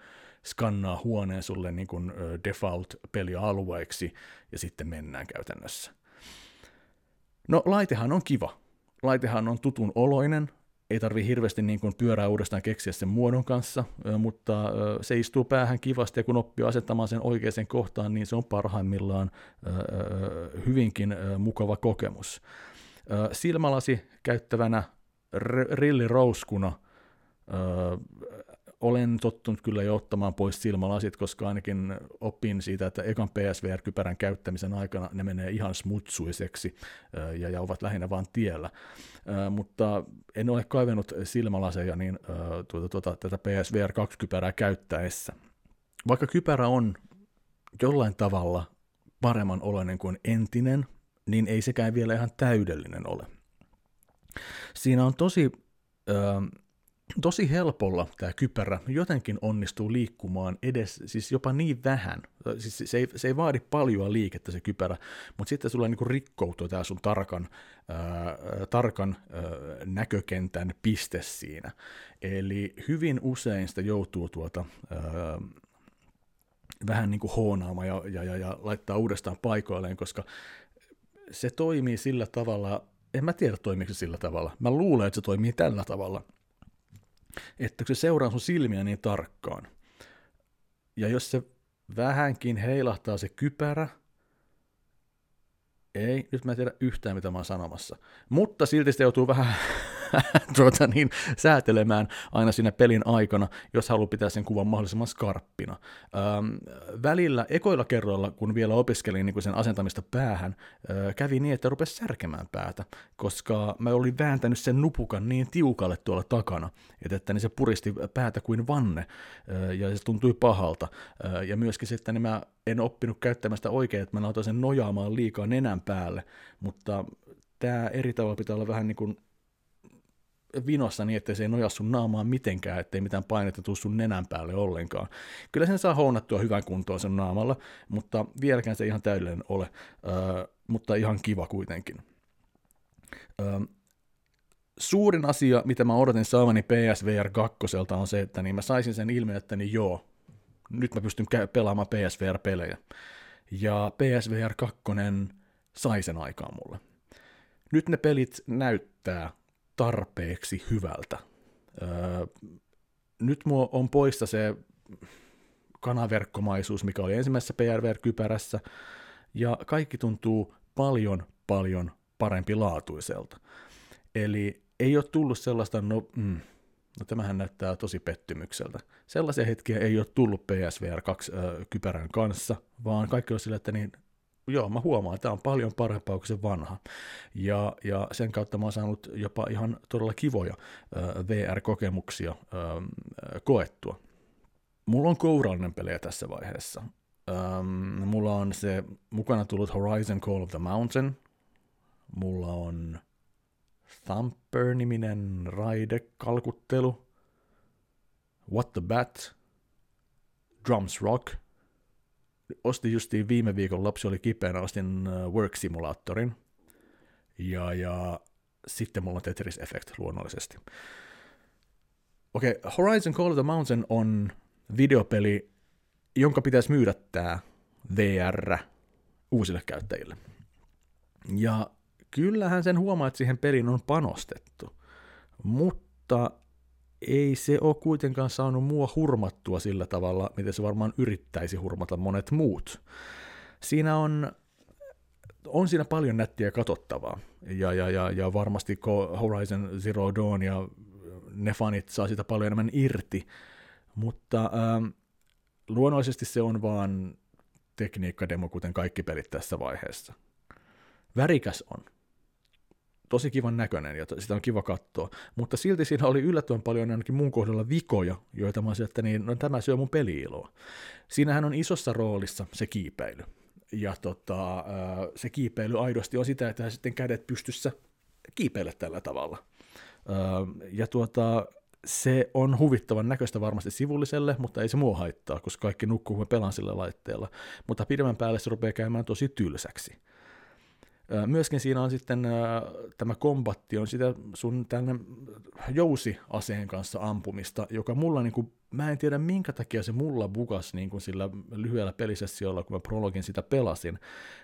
skannaa huoneen sulle niin kuin default-pelialueeksi ja sitten mennään käytännössä. No laitehan on kiva. Laitehan on tutun oloinen, ei tarvi hirveästi niin kuin pyörää uudestaan keksiä sen muodon kanssa, mutta se istuu päähän kivasti ja kun oppii asettamaan sen oikeaan kohtaan, niin se on parhaimmillaan hyvinkin mukava kokemus. Silmälasi käyttävänä rillirouskuna öö, olen tottunut kyllä jo ottamaan pois silmälasit, koska ainakin opin siitä, että ekan PSVR-kypärän käyttämisen aikana ne menee ihan smutsuiseksi ja, ja ovat lähinnä vain tiellä. mutta en ole kaivannut silmälaseja niin, tuota, tuota, tätä PSVR 2-kypärää käyttäessä. Vaikka kypärä on jollain tavalla paremman oloinen kuin entinen, niin ei sekään vielä ihan täydellinen ole. Siinä on tosi, ö, tosi helpolla tämä kypärä jotenkin onnistuu liikkumaan edes, siis jopa niin vähän, siis se ei, se ei vaadi paljon liikettä se kypärä, mutta sitten sulla niinku rikkoutuu tämä sun tarkan, ö, tarkan ö, näkökentän piste siinä. Eli hyvin usein sitä joutuu tuota, ö, vähän niin kuin hoonaamaan ja, ja, ja, ja laittaa uudestaan paikoilleen, koska se toimii sillä tavalla, en mä tiedä toimiiko se sillä tavalla, mä luulen, että se toimii tällä tavalla, että kun se seuraa sun silmiä niin tarkkaan, ja jos se vähänkin heilahtaa se kypärä, ei, nyt mä en tiedä yhtään mitä mä oon sanomassa, mutta silti se joutuu vähän tuota, niin, säätelemään aina siinä pelin aikana, jos haluaa pitää sen kuvan mahdollisimman skarppina. Ähm, välillä, ekoilla kerroilla, kun vielä opiskelin niin sen asentamista päähän, äh, kävi niin, että rupesi särkemään päätä, koska mä olin vääntänyt sen nupukan niin tiukalle tuolla takana, että, että niin se puristi päätä kuin vanne, äh, ja se tuntui pahalta. Äh, ja myöskin sitten niin mä en oppinut käyttämään sitä oikein, että mä laitoin sen nojaamaan liikaa nenän päälle, mutta tämä eri tavalla pitää olla vähän niin kuin vinossa niin, että se ei noja sun naamaan mitenkään, ettei mitään painetta tuu sun nenän päälle ollenkaan. Kyllä sen saa hounattua hyvän kuntoon sen naamalla, mutta vieläkään se ihan täydellinen ole, öö, mutta ihan kiva kuitenkin. Öö, suurin asia, mitä mä odotin saavani PSVR 2 on se, että niin mä saisin sen ilmeen, että niin joo, nyt mä pystyn pelaamaan PSVR-pelejä. Ja PSVR 2 sai sen aikaan mulle. Nyt ne pelit näyttää tarpeeksi hyvältä. Öö, nyt mua on poista se kanaverkkomaisuus, mikä oli ensimmäisessä PRVR-kypärässä, ja kaikki tuntuu paljon, paljon parempi laatuiselta. Eli ei ole tullut sellaista, no, mm, no tämähän näyttää tosi pettymykseltä. Sellaisia hetkiä ei ole tullut PSVR 2 äh, kypärän kanssa, vaan kaikki on sillä, että niin, joo, mä huomaan, että tämä on paljon parempaa kuin se vanha. Ja, ja sen kautta mä oon saanut jopa ihan todella kivoja äh, VR-kokemuksia äh, koettua. Mulla on kourallinen pelejä tässä vaiheessa. Ähm, mulla on se mukana tullut Horizon Call of the Mountain. Mulla on Thumper-niminen raidekalkuttelu. What the Bat. Drums Rock – ostin justiin viime viikon, lapsi oli kipeänä, ostin äh, Work Simulatorin. Ja, ja sitten mulla on Tetris Effect luonnollisesti. Okei, okay, Horizon Call of the Mountain on videopeli, jonka pitäisi myydä tämä VR uusille käyttäjille. Ja kyllähän sen huomaa, että siihen peliin on panostettu. Mutta ei se ole kuitenkaan saanut mua hurmattua sillä tavalla, miten se varmaan yrittäisi hurmata monet muut. Siinä on, on siinä paljon nättiä katsottavaa, ja, ja, ja, ja varmasti Horizon Zero Dawn ja ne fanit saa sitä paljon enemmän irti, mutta ähm, luonnollisesti se on vaan tekniikkademo, kuten kaikki pelit tässä vaiheessa. Värikäs on tosi kivan näköinen ja sitä on kiva katsoa, mutta silti siinä oli yllättävän paljon ainakin mun kohdalla vikoja, joita mä olisin, että niin, no, tämä syö mun peliiloa. Siinähän on isossa roolissa se kiipeily. Ja tota, se kiipeily aidosti on sitä, että sitten kädet pystyssä kiipeillä tällä tavalla. Ja tuota, se on huvittavan näköistä varmasti sivulliselle, mutta ei se mua haittaa, koska kaikki nukkuu, kun mä pelaan sillä laitteella. Mutta pidemmän päälle se rupeaa käymään tosi tylsäksi. Myöskin siinä on sitten tämä kombatti, on sitä sun tänne jousiaseen kanssa ampumista, joka mulla, niin kuin, mä en tiedä minkä takia se mulla bukas niin kuin sillä lyhyellä pelisessiolla, kun mä prologin sitä pelasin,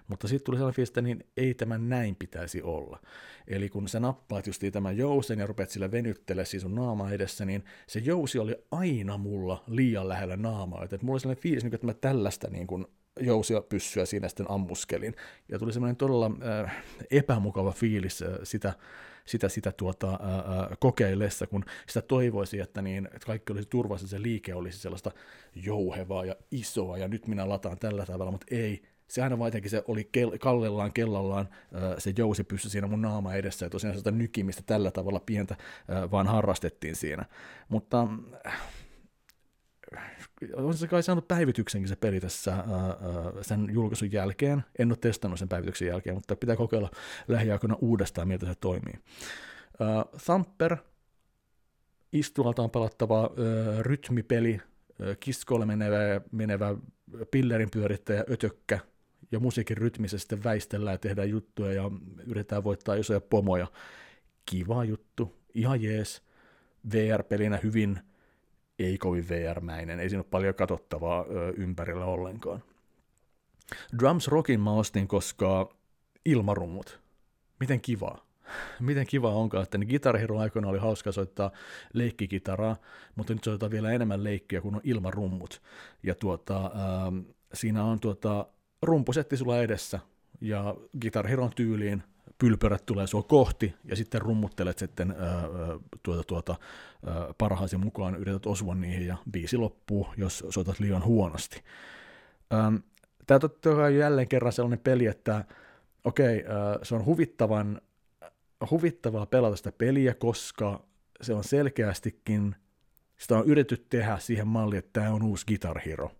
mutta sitten tuli sellainen fiilis, että niin ei tämä näin pitäisi olla. Eli kun sä nappaat just tämän jousen ja rupeat sillä venyttelemään siis sun naama edessä, niin se jousi oli aina mulla liian lähellä naamaa, että mulla oli sellainen fiilis, niin että mä tällaista niin kuin jousia pyssyä siinä sitten ammuskelin. Ja tuli semmoinen todella äh, epämukava fiilis äh, sitä, sitä, sitä tuota, äh, äh, kokeillessa, kun sitä toivoisi, että, niin, että kaikki olisi turvassa, se liike olisi sellaista jouhevaa ja isoa, ja nyt minä lataan tällä tavalla, mutta ei, se aina vaan se oli kel- kallellaan, kellallaan, äh, se jousi pysy siinä mun naama edessä, ja tosiaan sitä nykimistä tällä tavalla pientä äh, vaan harrastettiin siinä. Mutta on se kai saanut päivityksenkin se peli tässä ää, sen julkaisun jälkeen. En ole testannut sen päivityksen jälkeen, mutta pitää kokeilla lähiaikoina uudestaan, miltä se toimii. Ää, Thumper, istualtaan pelattava ää, rytmipeli, ää, kiskolle menevä, menevä pillerin pyörittäjä, ötökkä, ja musiikin rytmissä sitten väistellään ja tehdään juttuja ja yritetään voittaa isoja pomoja. Kiva juttu, ihan jees. VR-pelinä hyvin ei kovin VR-mäinen, ei siinä ole paljon katsottavaa ö, ympärillä ollenkaan. Drums Rockin mä ostin, koska ilmarummut. Miten kivaa. Miten kiva onkaan, että niin Guitar Hero aikoina oli hauska soittaa leikkikitaraa, mutta nyt soitetaan vielä enemmän leikkiä, kun on ilmarummut. Ja tuota, äh, siinä on tuota, rumpusetti sulla edessä, ja Guitar tyyliin pylpyrät tulee sua kohti, ja sitten rummuttelet sitten ää, tuota, tuota, ää, parhaasi mukaan, yrität osua niihin, ja biisi loppuu, jos soitat liian huonosti. Tämä totta kai jälleen kerran sellainen peli, että okei, ää, se on huvittavan, huvittavaa pelata sitä peliä, koska se on selkeästikin, sitä on yritetty tehdä siihen malliin, että tämä on uusi Guitar Hero.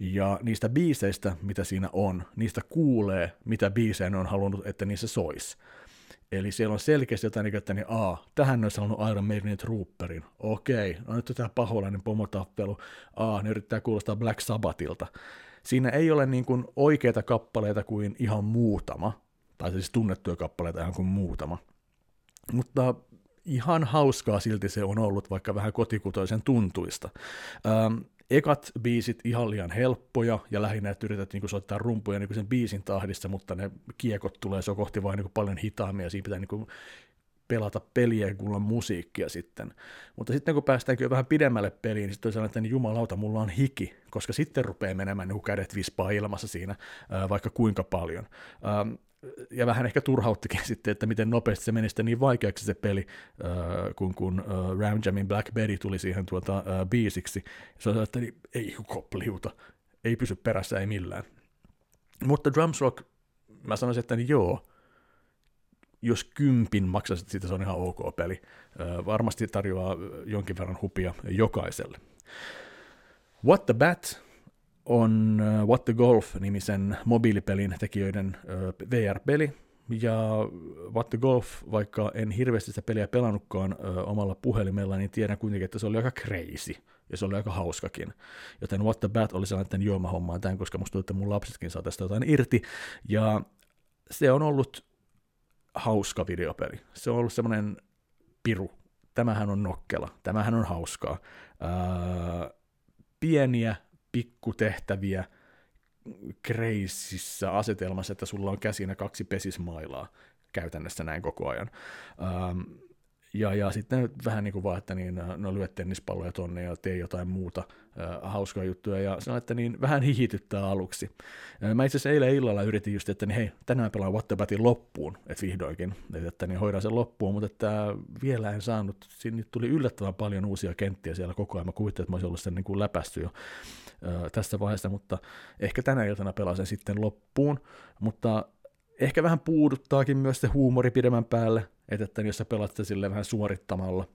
Ja niistä biiseistä, mitä siinä on, niistä kuulee, mitä biisejä ne on halunnut, että niissä sois. Eli siellä on selkeästi jotain, niin että niin, a, tähän ne olisi halunnut Iron Maidenin Trooperin. Okei, no nyt tämä paholainen pomotappelu. A, ne yrittää kuulostaa Black Sabbathilta. Siinä ei ole niin kuin oikeita kappaleita kuin ihan muutama, tai siis tunnettuja kappaleita ihan kuin muutama. Mutta ihan hauskaa silti se on ollut, vaikka vähän kotikutoisen tuntuista. Ähm, ekat biisit ihan liian helppoja, ja lähinnä, että yrität niin kuin, soittaa rumpuja niin kuin sen biisin tahdissa, mutta ne kiekot tulee so kohti vain niin kuin, paljon hitaammin, ja siinä pitää niin kuin, pelata peliä ja kuulla musiikkia sitten. Mutta sitten kun päästään vähän pidemmälle peliin, niin sitten on sellainen, että niin jumalauta, mulla on hiki, koska sitten rupeaa menemään niin kädet vispaa ilmassa siinä, vaikka kuinka paljon ja vähän ehkä turhauttikin sitten, että miten nopeasti se meni sitten niin vaikeaksi se peli, äh, kun, kun äh, Ram Jamin Black Betty tuli siihen tuota, äh, biisiksi. Se oli, että niin, ei kopliuta, ei pysy perässä, ei millään. Mutta Drums Rock, mä sanoisin, että niin joo, jos kympin maksasit siitä, se on ihan ok peli. Varmasti tarjoaa jonkin verran hupia jokaiselle. What the Bat on äh, What the Golf-nimisen mobiilipelin tekijöiden äh, VR-peli, ja What the Golf, vaikka en hirveästi sitä peliä pelannutkaan ö, äh, omalla puhelimella, niin tiedän kuitenkin, että se oli aika crazy, ja se oli aika hauskakin. Joten What the Bat oli sellainen, että joo, tämän, koska musta tuntuu, että mun lapsetkin saa tästä jotain irti, ja se on ollut hauska videopeli. Se on ollut semmoinen piru. Tämähän on nokkela, tämähän on hauskaa. Ää, pieniä pikkutehtäviä kreisissä asetelmassa, että sulla on käsinä kaksi pesismailaa käytännössä näin koko ajan. Ähm, ja, ja sitten vähän niin kuin vaan, että niin, no lyöt tennispalloja tonne ja tee jotain muuta äh, hauskaa juttuja. Ja sanoin, että niin vähän hihityttää aluksi. Äh, mä itse asiassa eilen illalla yritin just, että niin hei, tänään pelaan What the loppuun, että vihdoinkin, että, että niin hoidan sen loppuun, mutta että vielä en saanut, siinä tuli yllättävän paljon uusia kenttiä siellä koko ajan. Mä kuvittelin, että mä olisin ollut sen niin kuin läpästy jo tässä vaiheessa, mutta ehkä tänä iltana pelaan sen sitten loppuun. Mutta ehkä vähän puuduttaakin myös se huumori pidemmän päälle, että, että jos sä pelat sitä silleen vähän suorittamalla,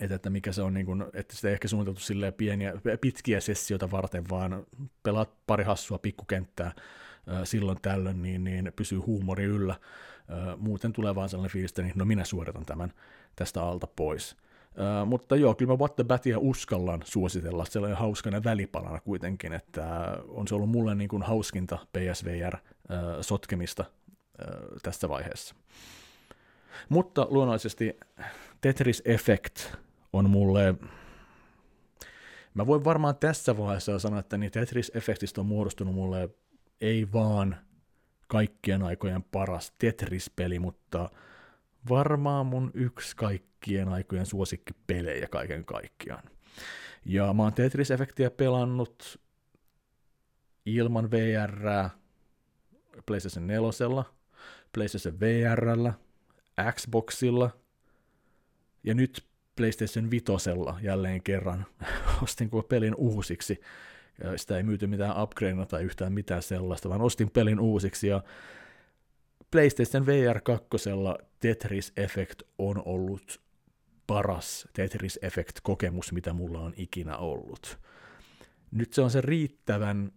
että, että mikä se on, niin kuin, että sitä ei ehkä suunniteltu silleen pieniä, pitkiä sessioita varten, vaan pelaat pari hassua pikkukenttää silloin tällöin, niin, niin pysyy huumori yllä. Muuten tulee vaan sellainen fiilis, että niin, no minä suoritan tämän tästä alta pois. Uh, mutta joo, kyllä mä What the Batia uskallan suositella sellainen hauskana välipalana kuitenkin, että on se ollut mulle niin kuin hauskinta PSVR-sotkemista uh, tässä vaiheessa. Mutta luonnollisesti Tetris Effect on mulle, mä voin varmaan tässä vaiheessa sanoa, että niin Tetris Effectistä on muodostunut mulle ei vaan kaikkien aikojen paras Tetris-peli, mutta varmaan mun yksi kaikkien aikojen suosikkipelejä kaiken kaikkiaan. Ja mä oon Tetris-efektiä pelannut ilman VR, PlayStation 4, PlayStation VRllä, Xboxilla ja nyt PlayStation 5 jälleen kerran ostin koko pelin uusiksi. Ja sitä ei myyty mitään upgradeina tai yhtään mitään sellaista, vaan ostin pelin uusiksi ja PlayStation VR 2 Tetris Effect on ollut paras Tetris Effect-kokemus, mitä mulla on ikinä ollut. nyt se on se riittävän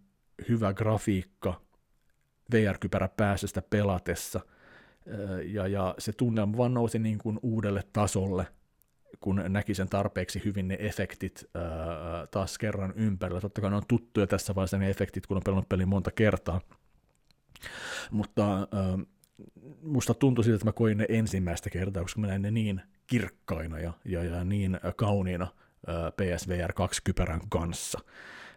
hyvä grafiikka VR-kypärä pääsöstä pelatessa, ja, ja se tunnelma vaan nousi niin kuin uudelle tasolle, kun näki sen tarpeeksi hyvin ne efektit ää, taas kerran ympärillä. Totta kai ne on tuttuja tässä vaiheessa ne efektit, kun on pelannut pelin monta kertaa. Mutta ää, musta tuntui siltä, että mä koin ne ensimmäistä kertaa, koska mä näin ne niin kirkkaina ja, ja, ja niin kauniina ää, PSVR 2-kypärän kanssa.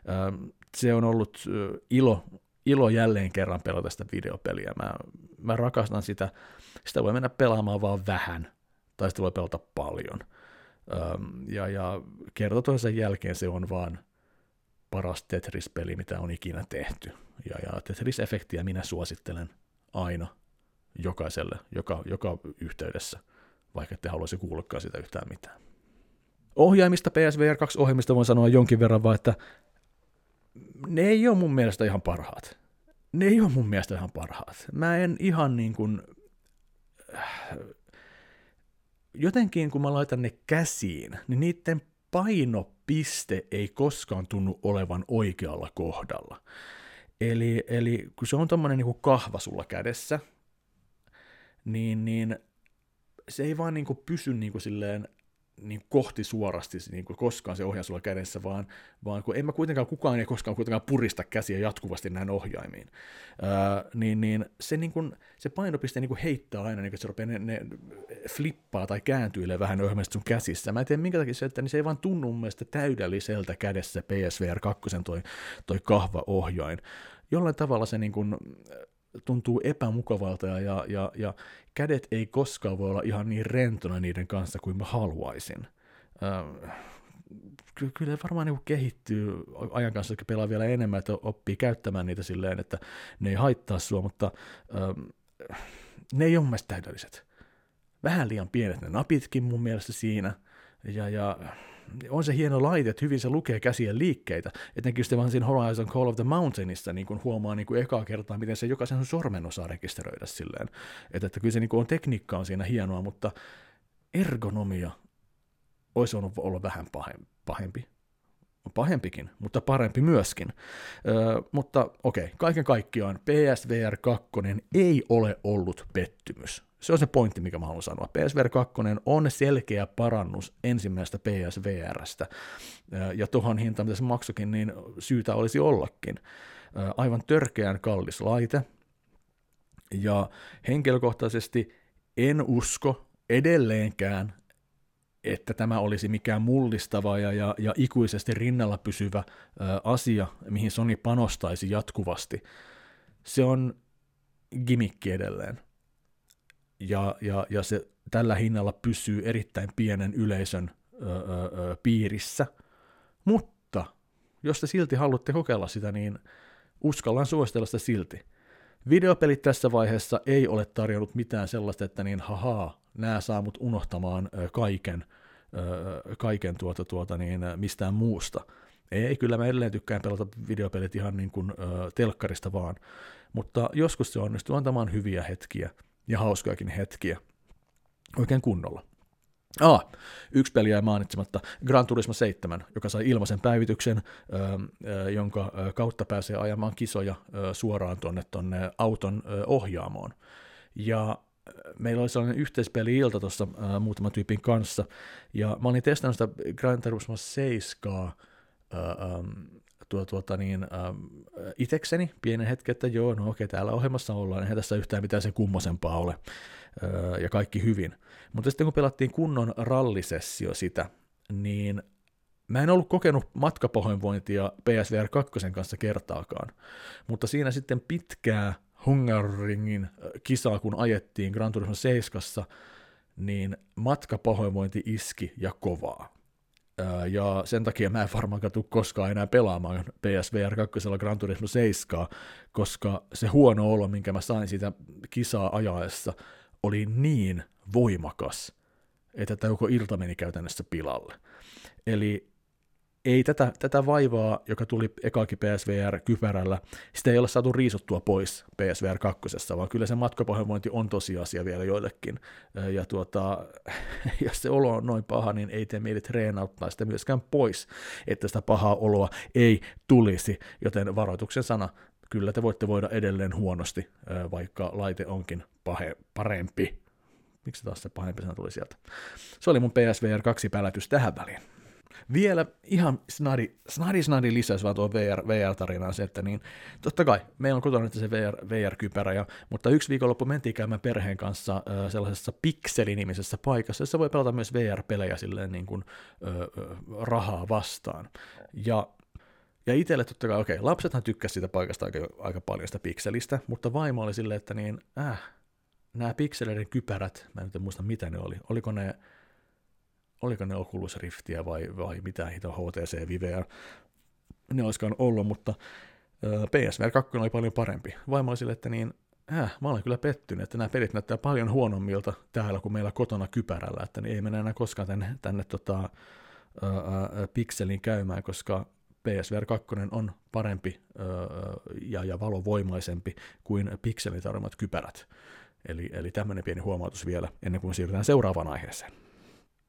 Ää, se on ollut ää, ilo, ilo jälleen kerran pelata sitä videopeliä. Mä, mä rakastan sitä. Sitä voi mennä pelaamaan vaan vähän, tai sitä voi pelata paljon. Ja, ja kerta toisen jälkeen se on vaan paras Tetris-peli, mitä on ikinä tehty. Ja, ja Tetris-efektiä minä suosittelen aina jokaiselle, joka, joka yhteydessä, vaikka ette haluaisi kuullakaan sitä yhtään mitään. Ohjaimista PSVR 2-ohjelmista voin sanoa jonkin verran vaan, että ne ei ole mun mielestä ihan parhaat. Ne ei ole mun mielestä ihan parhaat. Mä en ihan niin kuin, jotenkin kun mä laitan ne käsiin, niin niiden painopiste ei koskaan tunnu olevan oikealla kohdalla. Eli, eli kun se on tommonen niin kahva sulla kädessä, niin, niin se ei vaan niin kuin pysy niin kuin silleen niin kohti suorasti niin kuin koskaan se ohjaa sulla kädessä, vaan, vaan kun en mä kuitenkaan, kukaan ei koskaan kuitenkaan purista käsiä jatkuvasti näin ohjaimiin, ää, niin, niin, se, niin kuin, se painopiste niin kuin heittää aina, niin kuin se rupeaa, ne, ne flippaa tai kääntyilee vähän ohjelmasta sun käsissä. Mä en tiedä minkä takia se, että niin se ei vaan tunnu mun mielestä täydelliseltä kädessä PSVR 2 toi, toi kahva ohjain. Jollain tavalla se niin kuin, tuntuu epämukavalta ja, ja, ja, ja kädet ei koskaan voi olla ihan niin rentona niiden kanssa kuin mä haluaisin. Äh, ky- kyllä varmaan niin kehittyy ajan kanssa, että pelaa vielä enemmän, että oppii käyttämään niitä silleen, että ne ei haittaa sua, mutta äh, ne ei ole mun täydelliset. Vähän liian pienet ne napitkin mun mielestä siinä, ja, ja on se hieno laite, että hyvin se lukee käsien liikkeitä. Etenkin sitten vaan siinä Horizon Call of the Mountainissa niin kun huomaa niin kun ekaa kertaa, miten se jokaisen sormen osaa rekisteröidä silleen. Että, että kyllä se niin on tekniikka on siinä hienoa, mutta ergonomia olisi ollut olla vähän pahempi. Pahempikin, mutta parempi myöskin. Öö, mutta okei, okay, kaiken kaikkiaan PSVR 2 ei ole ollut pettymys. Se on se pointti, mikä mä haluan sanoa. PSVR 2 on selkeä parannus ensimmäistä PSVRstä, ja tuohon hintaan, mitä se maksokin, niin syytä olisi ollakin. Aivan törkeän kallis laite, ja henkilökohtaisesti en usko edelleenkään, että tämä olisi mikään mullistava ja, ja, ja ikuisesti rinnalla pysyvä ä, asia, mihin Sony panostaisi jatkuvasti. Se on gimikki edelleen ja, ja, ja se tällä hinnalla pysyy erittäin pienen yleisön ö, ö, ö, piirissä. Mutta jos te silti haluatte kokeilla sitä, niin uskallan suositella sitä silti. Videopelit tässä vaiheessa ei ole tarjonnut mitään sellaista, että niin hahaa, nämä saa mut unohtamaan kaiken, kaiken tuota, tuota, niin, mistään muusta. Ei, kyllä mä edelleen tykkään pelata videopelit ihan niin kuin ö, telkkarista vaan, mutta joskus se onnistuu antamaan hyviä hetkiä – ja hauskojakin hetkiä oikein kunnolla. Ah, yksi peli jäi mainitsematta, Gran Turismo 7, joka sai ilmaisen päivityksen, ö, jonka kautta pääsee ajamaan kisoja ö, suoraan tuonne tonne auton ö, ohjaamoon. Ja meillä oli sellainen yhteispeli-ilta tuossa muutaman tyypin kanssa, ja mä olin testannut sitä Gran Turismo 7 tuo, tuota, niin, ähm, itekseni pienen hetken, että joo, no okei, täällä ohjelmassa ollaan, eihän tässä yhtään mitään sen kummosempaa ole, äh, ja kaikki hyvin. Mutta sitten kun pelattiin kunnon rallisessio sitä, niin mä en ollut kokenut matkapahoinvointia PSVR 2 kanssa kertaakaan, mutta siinä sitten pitkää Hungaringin kisaa, kun ajettiin Gran Turismo 7, niin matkapahoinvointi iski ja kovaa ja sen takia mä en varmaankaan tule koskaan enää pelaamaan PSVR 2 Gran Turismo 7, koska se huono olo, minkä mä sain siitä kisaa ajaessa, oli niin voimakas, että tämä koko ilta meni käytännössä pilalle. Eli ei tätä, tätä vaivaa, joka tuli ekaakin PSVR-kypärällä, sitä ei ole saatu riisuttua pois PSVR 2, vaan kyllä se matkapahoinvointi on tosiasia vielä joillekin. Ja tuota, jos se olo on noin paha, niin ei tee mieli treenauttaa sitä myöskään pois, että sitä pahaa oloa ei tulisi, joten varoituksen sana, kyllä te voitte voida edelleen huonosti, vaikka laite onkin pahe, parempi. Miksi taas se pahempi sana tuli sieltä? Se oli mun PSVR 2 pälätys tähän väliin. Vielä ihan snadi, snadi, snadi lisäys vaan tuo VR, VR-tarinaan se, että niin, totta kai, meillä on kotona nyt se VR, VR-kypärä, ja, mutta yksi viikonloppu mentiin käymään perheen kanssa äh, sellaisessa Pixeli-nimisessä paikassa, jossa voi pelata myös VR-pelejä silleen niin kuin, äh, rahaa vastaan. Ja ja itselle totta kai, okei, lapsethan tykkäsivät siitä paikasta aika, aika paljon sitä pikselistä, mutta vaimo oli silleen, että niin, äh, nämä pikseleiden kypärät, mä en nyt muista mitä ne oli, oliko ne oliko ne Oculus Riftiä vai, vai mitä hito HTC Vivea, ne olisikaan ollut, mutta PSVR 2 oli paljon parempi. Vaimo oli sille, että niin, äh, mä olen kyllä pettynyt, että nämä pelit näyttää paljon huonommilta täällä kuin meillä kotona kypärällä, että niin ei mennä enää koskaan tänne, tänne tota, ää, pikseliin käymään, koska PSVR 2 on parempi ää, ja, ja valovoimaisempi kuin pikselin kypärät. Eli, eli tämmöinen pieni huomautus vielä ennen kuin siirrytään seuraavaan aiheeseen.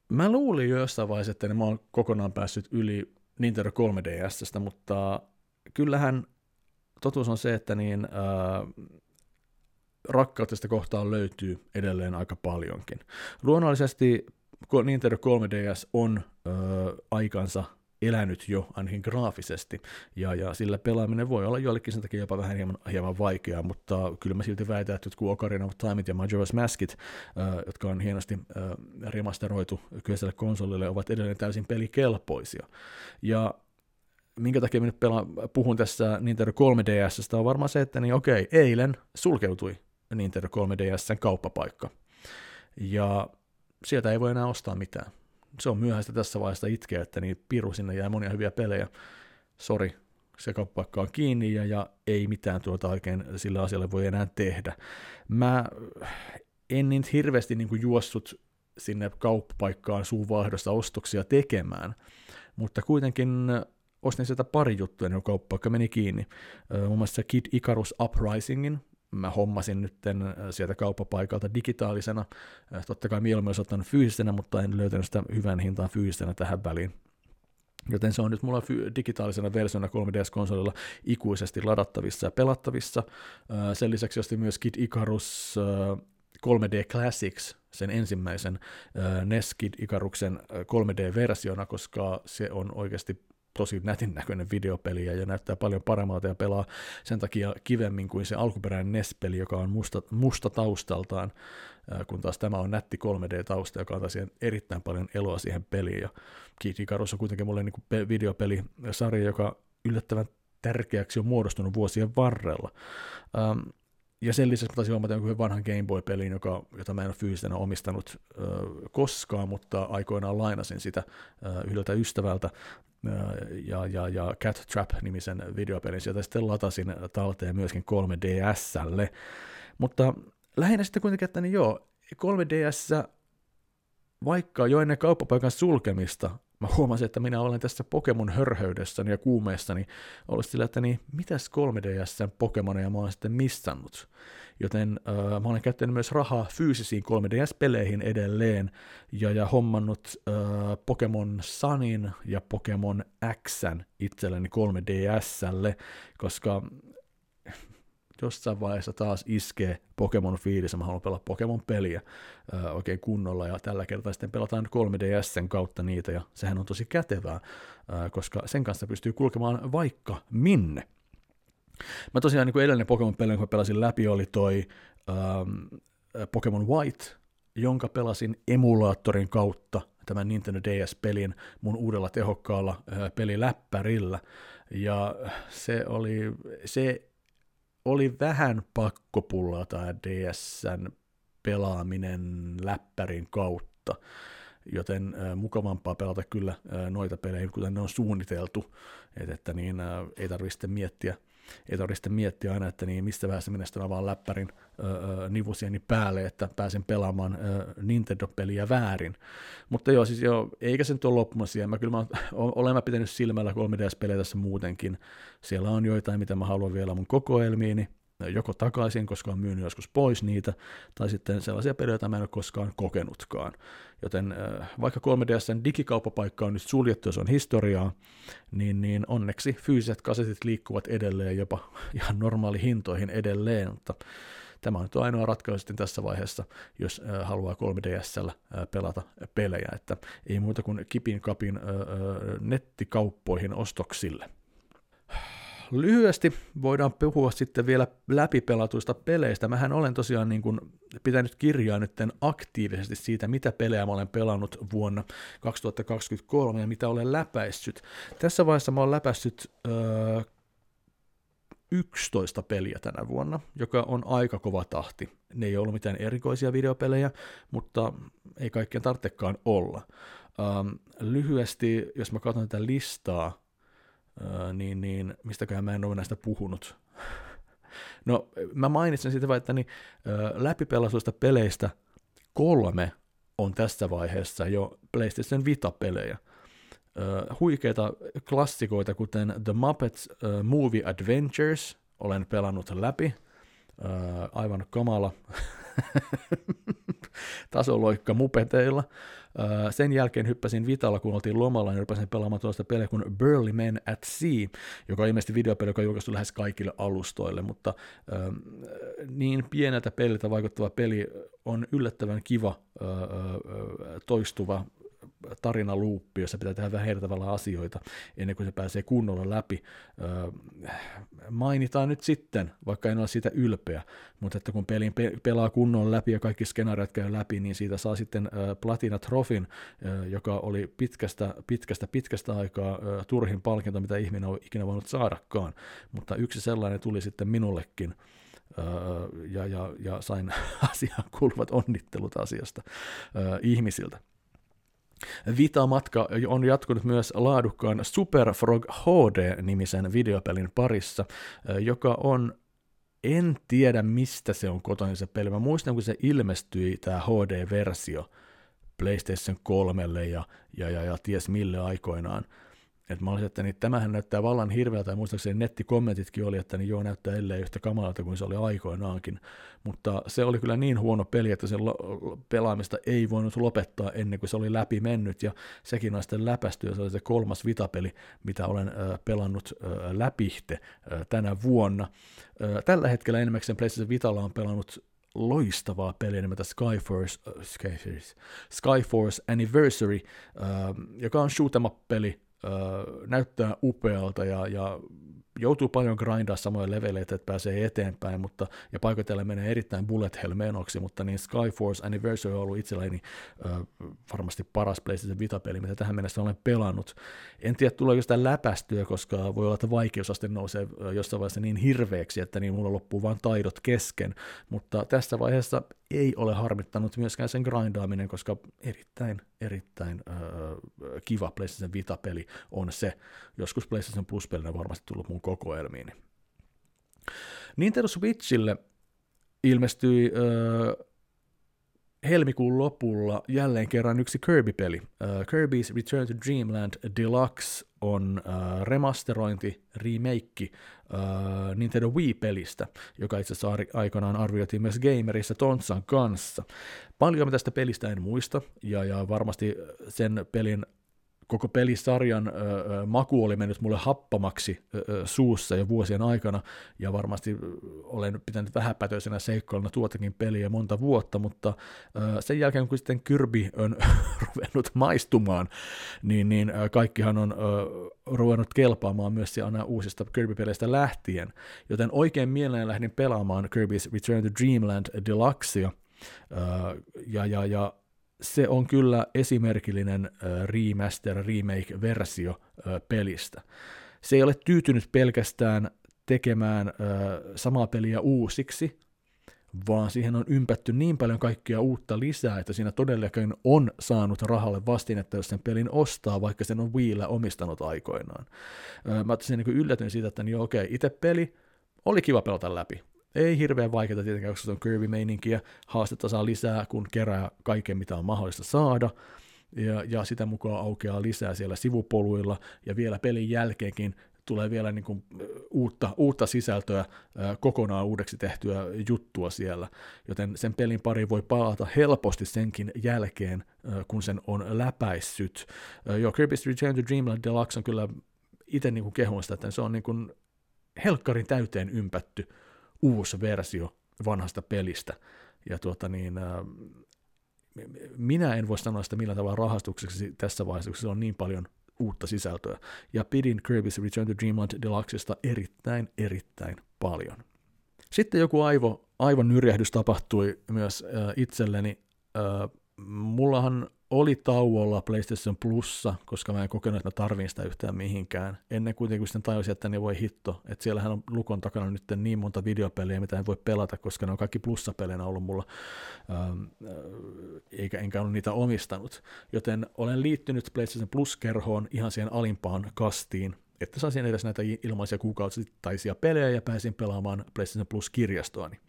Mä luulin jo jossain vaiheessa, että mä oon kokonaan päässyt yli Nintendo 3DSstä, mutta kyllähän totuus on se, että niin, äh, rakkautesta kohtaan löytyy edelleen aika paljonkin. Luonnollisesti Nintendo 3DS on äh, aikansa elänyt jo ainakin graafisesti, ja, ja sillä pelaaminen voi olla joillekin sen takia jopa vähän hieman, hieman vaikeaa, mutta kyllä mä silti väitän, että jotkut Ocarina of Timeit ja Majora's Maskit, äh, jotka on hienosti äh, remasteroitu kyseiselle konsolille, ovat edelleen täysin pelikelpoisia. Ja minkä takia minä nyt pela, puhun tässä Nintendo 3DSstä, on varmaan se, että niin okei, eilen sulkeutui Nintendo 3DSn kauppapaikka. Ja sieltä ei voi enää ostaa mitään se on myöhäistä tässä vaiheessa itkeä, että niin piru sinne jää monia hyviä pelejä. Sori, se kauppapaikka on kiinni ja, ja ei mitään tuota oikein sillä asialle voi enää tehdä. Mä en niin hirveästi niin kuin juossut sinne kauppapaikkaan suunvaihdosta ostoksia tekemään, mutta kuitenkin ostin sieltä pari juttua, niin kauppapaikka meni kiinni. Muun muassa Kid Icarus Uprisingin, mä hommasin nyt sieltä kauppapaikalta digitaalisena. Totta kai mieluummin olisi ottanut fyysisenä, mutta en löytänyt sitä hyvän hintaan fyysisenä tähän väliin. Joten se on nyt mulla digitaalisena versiona 3DS-konsolilla ikuisesti ladattavissa ja pelattavissa. Sen lisäksi ostin myös Kid Icarus 3D Classics, sen ensimmäisen NES Kid Icaruksen 3D-versiona, koska se on oikeasti tosi nätin näköinen videopeli ja näyttää paljon paremmalta ja pelaa sen takia kivemmin kuin se alkuperäinen NES-peli, joka on musta, musta taustaltaan, kun taas tämä on nätti 3D-tausta, joka antaa siihen erittäin paljon eloa siihen peliin. Ja Kid Icarus on kuitenkin mulle niin videopelisarja, joka yllättävän tärkeäksi on muodostunut vuosien varrella. Um, ja sen lisäksi mä taisin huomata jonkun vanhan Game Boy-pelin, joka, jota mä en ole fyysisenä omistanut ö, koskaan, mutta aikoinaan lainasin sitä ö, yhdeltä ystävältä ja, ja, ja Cat Trap-nimisen videopelin. Sieltä sitten latasin talteen myöskin 3DSlle. Mutta lähinnä sitten kuitenkin, että niin joo, 3DS, vaikka jo ennen kauppapaikan sulkemista mä huomasin, että minä olen tässä Pokemon hörhöydessäni ja kuumeessani ollut sillä, että niin, mitäs 3DSn Pokemoneja mä oon sitten missannut. Joten äh, mä olen käyttänyt myös rahaa fyysisiin 3DS-peleihin edelleen ja, ja hommannut äh, Pokemon Sunin ja Pokemon Xn itselleni 3DSlle, koska jossain vaiheessa taas iskee Pokemon fiilis, mä haluan pelata Pokemon-peliä ää, oikein kunnolla, ja tällä kertaa sitten pelataan 3DSn kautta niitä, ja sehän on tosi kätevää, ää, koska sen kanssa pystyy kulkemaan vaikka minne. Mä tosiaan niin kuin edellinen Pokemon-peli, jonka pelasin läpi, oli toi ähm, Pokemon White, jonka pelasin emulaattorin kautta tämän Nintendo DS-pelin mun uudella tehokkaalla peliläppärillä. Ja se oli, se oli vähän pakko pullata DSn pelaaminen läppärin kautta, joten äh, mukavampaa pelata kyllä äh, noita pelejä, kuten ne on suunniteltu, et, että niin, äh, ei tarvitse miettiä, ei tarvitse miettiä aina, että niin mistä vähän minä sitten vaan läppärin nivusieni päälle, että pääsen pelaamaan Nintendo-peliä väärin. Mutta joo, siis joo, eikä se nyt ole loppumassa. Mä kyllä mä, olen mä pitänyt silmällä 3DS-pelejä tässä muutenkin. Siellä on joitain, mitä mä haluan vielä mun kokoelmiini, joko takaisin, koska on myynyt joskus pois niitä, tai sitten sellaisia pelejä, joita mä en ole koskaan kokenutkaan. Joten vaikka 3DSn digikauppapaikka on nyt suljettu, jos on historiaa, niin, niin onneksi fyysiset kasetit liikkuvat edelleen jopa ihan normaali hintoihin edelleen, mutta tämä on ainoa ratkaisu sitten tässä vaiheessa, jos haluaa 3DSllä pelata pelejä, että ei muuta kuin kipin kapin nettikauppoihin ostoksille lyhyesti voidaan puhua sitten vielä läpipelatuista peleistä. Mähän olen tosiaan niin kuin pitänyt kirjaa nyt aktiivisesti siitä, mitä pelejä mä olen pelannut vuonna 2023 ja mitä olen läpäissyt. Tässä vaiheessa mä olen läpäissyt öö, 11 peliä tänä vuonna, joka on aika kova tahti. Ne ei ollut mitään erikoisia videopelejä, mutta ei kaikkien tarvitsekaan olla. Ähm, lyhyesti, jos mä katson tätä listaa, Öö, niin, niin mistäköhän mä en ole näistä puhunut. no, mä mainitsin siitä että niin, öö, läpipelasuista peleistä kolme on tässä vaiheessa jo PlayStation Vita-pelejä. Öö, huikeita klassikoita, kuten The Muppets öö, Movie Adventures, olen pelannut läpi. Öö, aivan kamala tasoloikka mupeteilla. Sen jälkeen hyppäsin Vitalla, kun oltiin lomalla, niin hyppäsin pelaamaan tuosta peliä kuin Burly Men at Sea, joka on ilmeisesti videopeli, joka on julkaistu lähes kaikille alustoille, mutta niin pieneltä peliltä vaikuttava peli on yllättävän kiva toistuva tarinaluuppi, jossa pitää tehdä vähän eri tavalla asioita ennen kuin se pääsee kunnolla läpi. Mainitaan nyt sitten, vaikka en ole siitä ylpeä, mutta että kun pelin pe- pelaa kunnolla läpi ja kaikki skenaariot käy läpi, niin siitä saa sitten Platina Trofin, joka oli pitkästä, pitkästä, pitkästä aikaa turhin palkinto, mitä ihminen on ikinä voinut saadakaan, mutta yksi sellainen tuli sitten minullekin, ja, ja, ja sain asiaan kuuluvat onnittelut asiasta ihmisiltä. Vita-matka on jatkunut myös laadukkaan Super Frog HD-nimisen videopelin parissa, joka on, en tiedä mistä se on kotoinen se peli. Mä muistan, kun se ilmestyi, tämä HD-versio, PlayStation 3 ja, ja, ja, ja ties mille aikoinaan. Et mä olisin, että niin tämähän näyttää vallan hirveältä, ja muistaakseni nettikommentitkin oli, että niin joo, näyttää ellei yhtä kamalalta kuin se oli aikoinaankin. Mutta se oli kyllä niin huono peli, että sen pelaamista ei voinut lopettaa ennen kuin se oli läpi mennyt, ja sekin on sitten läpästy, ja se oli se kolmas vitapeli, mitä olen pelannut äh, läpihte tänä vuonna. Tällä hetkellä enimmäkseen PlayStation Vitalla on pelannut loistavaa peliä nimeltä Skyforce, uh, Skyforce, Skyforce Anniversary, uh, joka on shoot peli näyttää upealta ja, ja joutuu paljon grindaa samoja leveleitä, että pääsee eteenpäin, mutta, ja paikoitellen menee erittäin bullet hell menoksi, mutta niin Skyforce Anniversary on ollut itselläni ö, varmasti paras PlayStation Vita-peli, mitä tähän mennessä olen pelannut. En tiedä, tuleeko sitä läpästyä, koska voi olla, että vaikeusaste nousee jossain vaiheessa niin hirveäksi, että niin mulla loppuu vain taidot kesken, mutta tässä vaiheessa ei ole harmittanut myöskään sen grindaaminen, koska erittäin, erittäin äh, kiva PlayStation Vita-peli on se. Joskus PlayStation Plus-pelinä varmasti tullut mun kokoelmiini. Nintendo Switchille ilmestyi äh, helmikuun lopulla jälleen kerran yksi Kirby-peli. Uh, Kirby's Return to Dreamland Deluxe on uh, remasterointi, remake uh, Nintendo Wii-pelistä, joka itse asiassa aikanaan arvioitiin myös Gamerissa Tontsan kanssa. Paljon tästä pelistä en muista, ja, ja varmasti sen pelin koko pelisarjan ö, maku oli mennyt mulle happamaksi ö, suussa jo vuosien aikana, ja varmasti olen pitänyt vähäpätöisenä seikkailuna tuotakin peliä monta vuotta, mutta sen jälkeen kun sitten Kirby on ruvennut maistumaan, niin, niin kaikkihan on ö, ruvennut kelpaamaan myös aina uusista Kirby-peleistä lähtien, joten oikein mielelläni lähdin pelaamaan Kirby's Return to Dreamland Deluxea, ja, ja, ja se on kyllä esimerkillinen remaster, remake-versio pelistä. Se ei ole tyytynyt pelkästään tekemään samaa peliä uusiksi, vaan siihen on ympätty niin paljon kaikkia uutta lisää, että siinä todellakin on saanut rahalle vastinetta, jos sen pelin ostaa, vaikka sen on Wiillä omistanut aikoinaan. Mä ottaisin niin yllätyn siitä, että niin okei, itse peli oli kiva pelata läpi. Ei hirveän vaikeaa tietenkään, koska se on Kirby-meininkiä, haastetta saa lisää, kun kerää kaiken, mitä on mahdollista saada, ja, ja sitä mukaan aukeaa lisää siellä sivupoluilla, ja vielä pelin jälkeenkin tulee vielä niin kuin uutta, uutta sisältöä, kokonaan uudeksi tehtyä juttua siellä, joten sen pelin pari voi palata helposti senkin jälkeen, kun sen on läpäissyt. Joo, Kirby's Return to Dreamland Deluxe on kyllä itse niin kehun sitä, että se on niin kuin helkkarin täyteen ympätty uusi versio vanhasta pelistä, ja tuota niin, minä en voi sanoa sitä millä tavalla rahastukseksi tässä vaiheessa, koska se on niin paljon uutta sisältöä. Ja pidin Kirby's Return to Dreamland Deluxesta erittäin, erittäin paljon. Sitten joku aivo, aivon nyrjähdys tapahtui myös äh, itselleni. Äh, mullahan oli tauolla PlayStation Plussa, koska mä en kokenut, että mä tarvin sitä yhtään mihinkään. Ennen kuitenkin sitten tajusin, että ne voi hitto, että siellähän on lukon takana nyt niin monta videopeliä, mitä en voi pelata, koska ne on kaikki plussapeleinä ollut mulla, eikä enkä ole niitä omistanut. Joten olen liittynyt PlayStation Plus-kerhoon ihan siihen alimpaan kastiin, että saisin edes näitä ilmaisia kuukausittaisia pelejä ja pääsin pelaamaan PlayStation Plus-kirjastoani.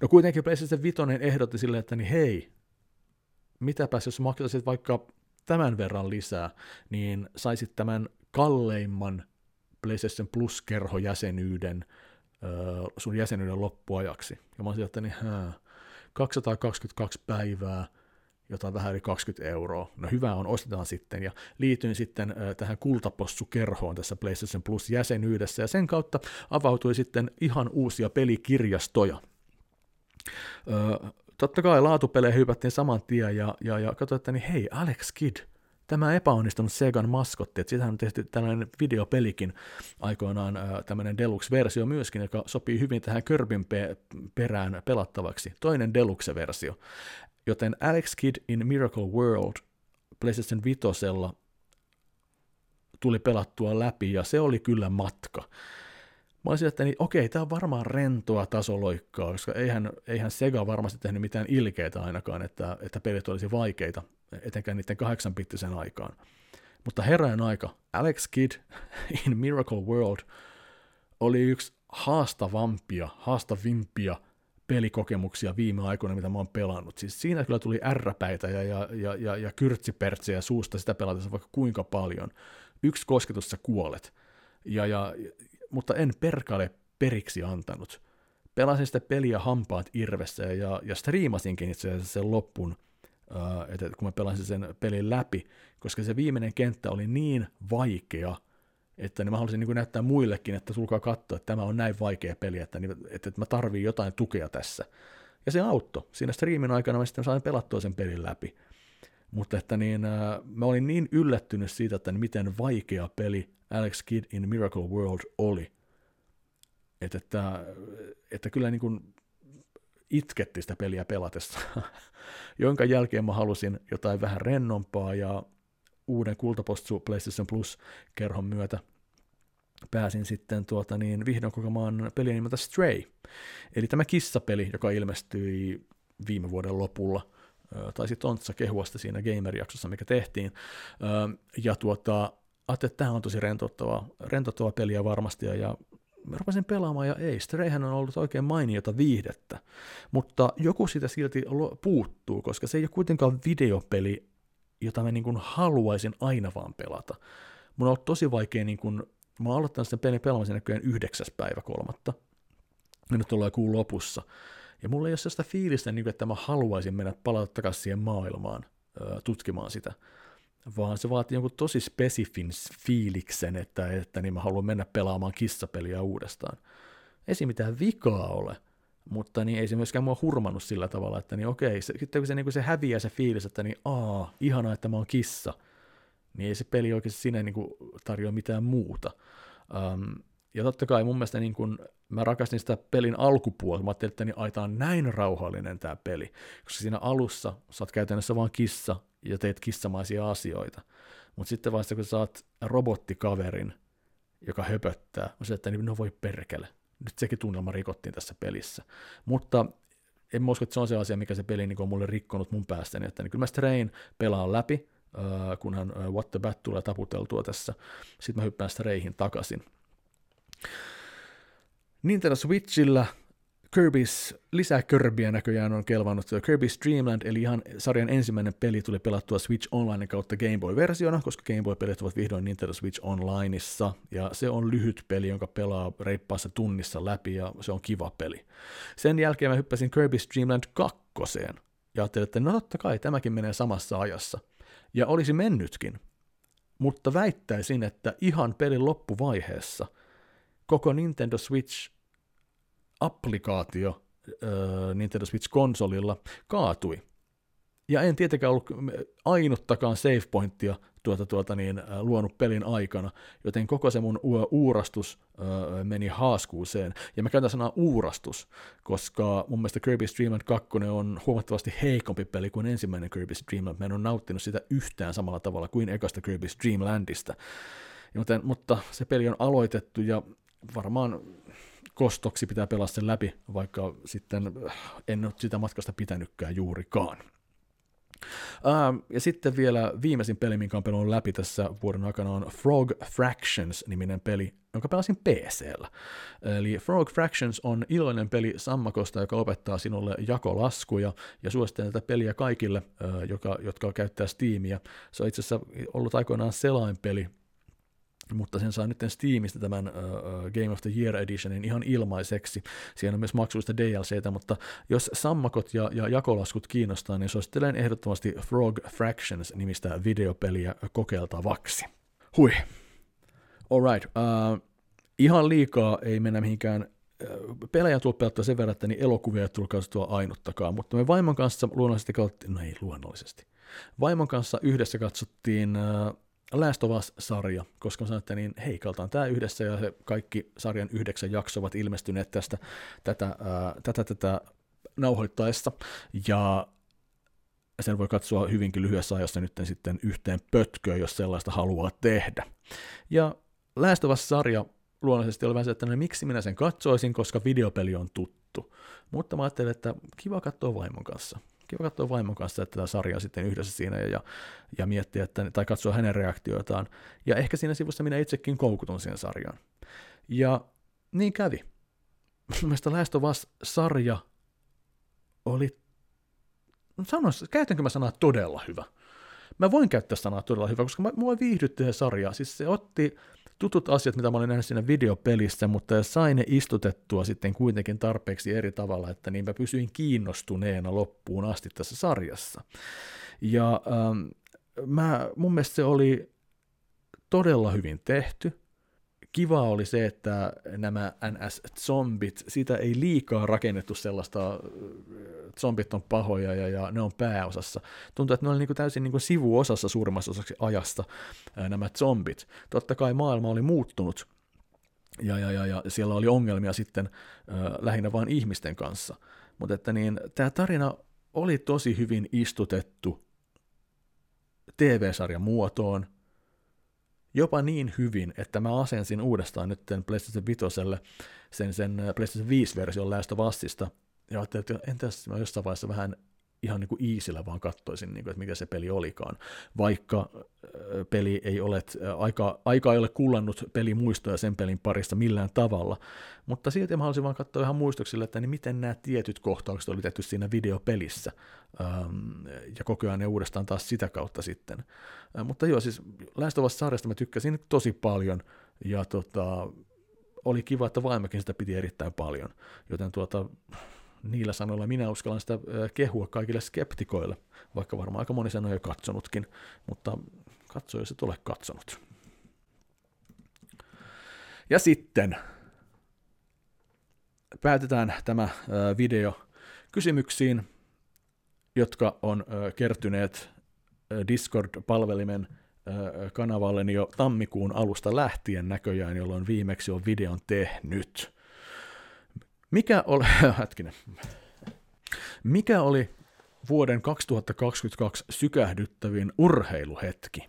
No kuitenkin PlayStation 5 ehdotti silleen, että niin hei, mitäpäs jos maksaisit vaikka tämän verran lisää, niin saisit tämän kalleimman PlayStation Plus-kerhojäsenyyden sun jäsenyyden loppuajaksi. Ja mä olisin, että niin, hää, 222 päivää, jotain vähän yli 20 euroa. No hyvä on, ostetaan sitten. Ja liityin sitten äh, tähän kultapossukerhoon tässä PlayStation Plus-jäsenyydessä, ja sen kautta avautui sitten ihan uusia pelikirjastoja. Äh, totta kai laatupeleihin hypättiin saman tien ja, ja, ja katsoin, että niin hei, Alex Kidd, tämä epäonnistunut Segan maskotti, että siitähän on tehty tällainen videopelikin aikoinaan tämmöinen Deluxe-versio myöskin, joka sopii hyvin tähän Körbin pe- perään pelattavaksi. Toinen Deluxe-versio. Joten Alex Kidd in Miracle World PlayStation 5 tuli pelattua läpi ja se oli kyllä matka. Mä olisin, että niin, okei, tämä on varmaan rentoa tasoloikkaa, koska eihän, eihän Sega varmasti tehnyt mitään ilkeitä ainakaan, että, että pelit olisi vaikeita, etenkään niiden kahdeksanpittisen aikaan. Mutta herran aika, Alex Kidd in Miracle World oli yksi haastavampia, haastavimpia pelikokemuksia viime aikoina, mitä mä oon pelannut. Siis siinä kyllä tuli ärräpäitä ja, ja, ja, ja, ja kyrtsipertsiä suusta sitä pelatessa vaikka kuinka paljon. Yksi kosketus sä kuolet. Ja, ja, mutta en perkale periksi antanut. Pelasin sitä peliä hampaat irvessä ja, ja striimasinkin itse asiassa sen loppun, uh, että kun mä pelasin sen pelin läpi, koska se viimeinen kenttä oli niin vaikea, että niin mä halusin niin näyttää muillekin, että tulkaa katsoa, että tämä on näin vaikea peli, että, niin, että, että mä tarviin jotain tukea tässä. Ja se auttoi. Siinä striimin aikana mä sitten sain pelattua sen pelin läpi. Mutta että niin, äh, mä olin niin yllättynyt siitä, että miten vaikea peli Alex Kidd in Miracle World oli. Että, että, että kyllä niin kuin itketti sitä peliä pelatessa, jonka jälkeen mä halusin jotain vähän rennompaa ja uuden kultapostsu PlayStation Plus-kerhon myötä pääsin sitten tuota niin, vihdoin kokemaan peliä nimeltä Stray. Eli tämä kissapeli, joka ilmestyi viime vuoden lopulla, taisi Tontsa kehua sitä siinä Gamer-jaksossa, mikä tehtiin. Ja tuota, ajattelin, että tämä on tosi rentouttava, rentouttava peliä varmasti, ja mä rupesin pelaamaan, ja ei, Strayhän on ollut oikein mainiota viihdettä, mutta joku siitä silti puuttuu, koska se ei ole kuitenkaan videopeli, jota mä niin kuin haluaisin aina vaan pelata. Mun on ollut tosi vaikea, niin kuin, mä oon aloittanut sen pelin pelaamisen näköjään yhdeksäs päivä kolmatta, ja nyt ollaan kuun lopussa, ja mulla ei ole sellaista fiilistä, niin kuin, että mä haluaisin mennä palata takaisin siihen maailmaan tutkimaan sitä vaan se vaatii jonkun tosi spesifin fiiliksen, että, että niin mä haluan mennä pelaamaan kissapeliä uudestaan. Ei siinä mitään vikaa ole, mutta niin ei se myöskään mua hurmannut sillä tavalla, että niin okei, se, sitten kun se, niin kun se häviää se fiilis, että niin aa, ihanaa, että mä oon kissa, niin ei se peli oikeasti sinne niin tarjoa mitään muuta. Um, ja totta kai mun mielestä niin kun, mä rakastin sitä pelin alkupuolta, mä ajattelin, että niin, ai, on näin rauhallinen tämä peli, koska siinä alussa sä oot käytännössä vaan kissa, ja teet kissamaisia asioita. Mutta sitten vasta kun saat robottikaverin, joka höpöttää, on se, että niin, no voi perkele. Nyt sekin tunnelma rikottiin tässä pelissä. Mutta en usko, että se on se asia, mikä se peli niin on mulle rikkonut mun päästäni, että niin kyllä mä Strain pelaan läpi, kunhan What the Bat tulee taputeltua tässä, sitten mä hyppään Strayhin takaisin. Nintendo Switchillä Kirby's, lisää Kirbyä näköjään on kelvannut. Kirby's Dreamland, eli ihan sarjan ensimmäinen peli, tuli pelattua Switch Online kautta Game Boy-versiona, koska Game Boy-pelit ovat vihdoin Nintendo Switch Onlineissa, ja se on lyhyt peli, jonka pelaa reippaassa tunnissa läpi, ja se on kiva peli. Sen jälkeen mä hyppäsin Kirby's Dreamland 2, ja ajattelin, että no totta kai, tämäkin menee samassa ajassa. Ja olisi mennytkin, mutta väittäisin, että ihan pelin loppuvaiheessa koko Nintendo Switch applikaatio äh, Nintendo Switch-konsolilla kaatui. Ja en tietenkään ollut ainuttakaan save pointtia tuota, tuota niin, luonut pelin aikana, joten koko se mun uurastus äh, meni haaskuuseen. Ja mä käytän sanaa uurastus, koska mun mielestä Kirby's Dream Land 2 on huomattavasti heikompi peli kuin ensimmäinen Kirby's Dream Land. Mä en ole nauttinut sitä yhtään samalla tavalla kuin ekasta Kirby's Dream Landista. Joten, mutta se peli on aloitettu ja varmaan kostoksi pitää pelaa sen läpi, vaikka sitten en ole sitä matkasta pitänytkään juurikaan. Uh, ja sitten vielä viimeisin peli, minkä on pelannut läpi tässä vuoden aikana, on Frog Fractions-niminen peli, jonka pelasin PCllä. Eli Frog Fractions on iloinen peli sammakosta, joka opettaa sinulle jakolaskuja, ja suosittelen tätä peliä kaikille, uh, joka, jotka käyttää Steamia. Se on itse asiassa ollut aikoinaan selainpeli, mutta sen saa nyt Steamista tämän uh, Game of the Year Editionin ihan ilmaiseksi. Siinä on myös maksullista DLCtä, mutta jos sammakot ja, ja jakolaskut kiinnostaa, niin suosittelen ehdottomasti Frog Fractions nimistä videopeliä kokeiltavaksi. Hui. Alright. Uh, ihan liikaa ei mennä mihinkään pelejä tuo pelattua sen verran, että niin elokuvia ei tullut katsottua ainuttakaan, mutta me vaimon kanssa luonnollisesti katsottiin, no ei luonnollisesti, vaimon kanssa yhdessä katsottiin Last of Us-sarja, koska sanoin, että niin, hei, kaltaan tämä yhdessä, ja se kaikki sarjan yhdeksän jakso ovat ilmestyneet tästä, tätä, ää, tätä, tätä nauhoittaessa, ja sen voi katsoa hyvinkin lyhyessä ajassa nyt sitten yhteen pötköön, jos sellaista haluaa tehdä. Ja Last of Us-sarja luonnollisesti oli vähän se, että no, miksi minä sen katsoisin, koska videopeli on tuttu. Mutta mä ajattelin, että kiva katsoa vaimon kanssa kiva katsoa vaimon kanssa tätä sarjaa sitten yhdessä siinä ja, ja miettiä, että, tai katsoa hänen reaktioitaan. Ja ehkä siinä sivussa minä itsekin koukutun siihen sarjaan. Ja niin kävi. Mun mielestä Last of Us-sarja oli, sanois, käytänkö mä sanaa todella hyvä? Mä voin käyttää sanaa todella hyvä, koska mä, mua viihdytti se sarja. Siis se otti tutut asiat, mitä mä olin nähnyt siinä videopelissä, mutta sain ne istutettua sitten kuitenkin tarpeeksi eri tavalla, että niin mä pysyin kiinnostuneena loppuun asti tässä sarjassa. Ja ähm, mä, mun mielestä se oli todella hyvin tehty, kiva oli se, että nämä NS-zombit, sitä ei liikaa rakennettu sellaista, zombit on pahoja ja, ja ne on pääosassa. Tuntuu, että ne oli niin kuin täysin niin kuin sivuosassa suurimmassa osaksi ajasta nämä zombit. Totta kai maailma oli muuttunut ja, ja, ja, ja siellä oli ongelmia sitten äh, lähinnä vain ihmisten kanssa. Mutta että niin, tämä tarina oli tosi hyvin istutettu TV-sarjan muotoon, jopa niin hyvin, että mä asensin uudestaan nyt PlayStation 5 sen, sen äh, PlayStation 5-version Last of Usista, ja ajattelin, että entäs mä jossain vaiheessa vähän ihan niin kuin easillä vaan katsoisin, niin kuin, että mikä se peli olikaan. Vaikka peli ei ole, aika, aika ei ole kullannut pelimuistoja sen pelin parissa millään tavalla, mutta silti mä haluaisin vaan katsoa ihan muistoksille, että niin miten nämä tietyt kohtaukset oli tehty siinä videopelissä, ähm, ja koko ajan ne uudestaan taas sitä kautta sitten. Mutta joo, siis Last of Us-sarjasta mä tykkäsin tosi paljon, ja tota, oli kiva, että vaimokin sitä piti erittäin paljon, joten tuota, niillä sanoilla minä uskallan sitä kehua kaikille skeptikoille, vaikka varmaan aika moni sen on jo katsonutkin, mutta katso, jos et ole katsonut. Ja sitten päätetään tämä video kysymyksiin, jotka on kertyneet Discord-palvelimen kanavalleni jo tammikuun alusta lähtien näköjään, jolloin viimeksi on videon tehnyt. Mikä oli, hetkinen, mikä oli vuoden 2022 sykähdyttävin urheiluhetki?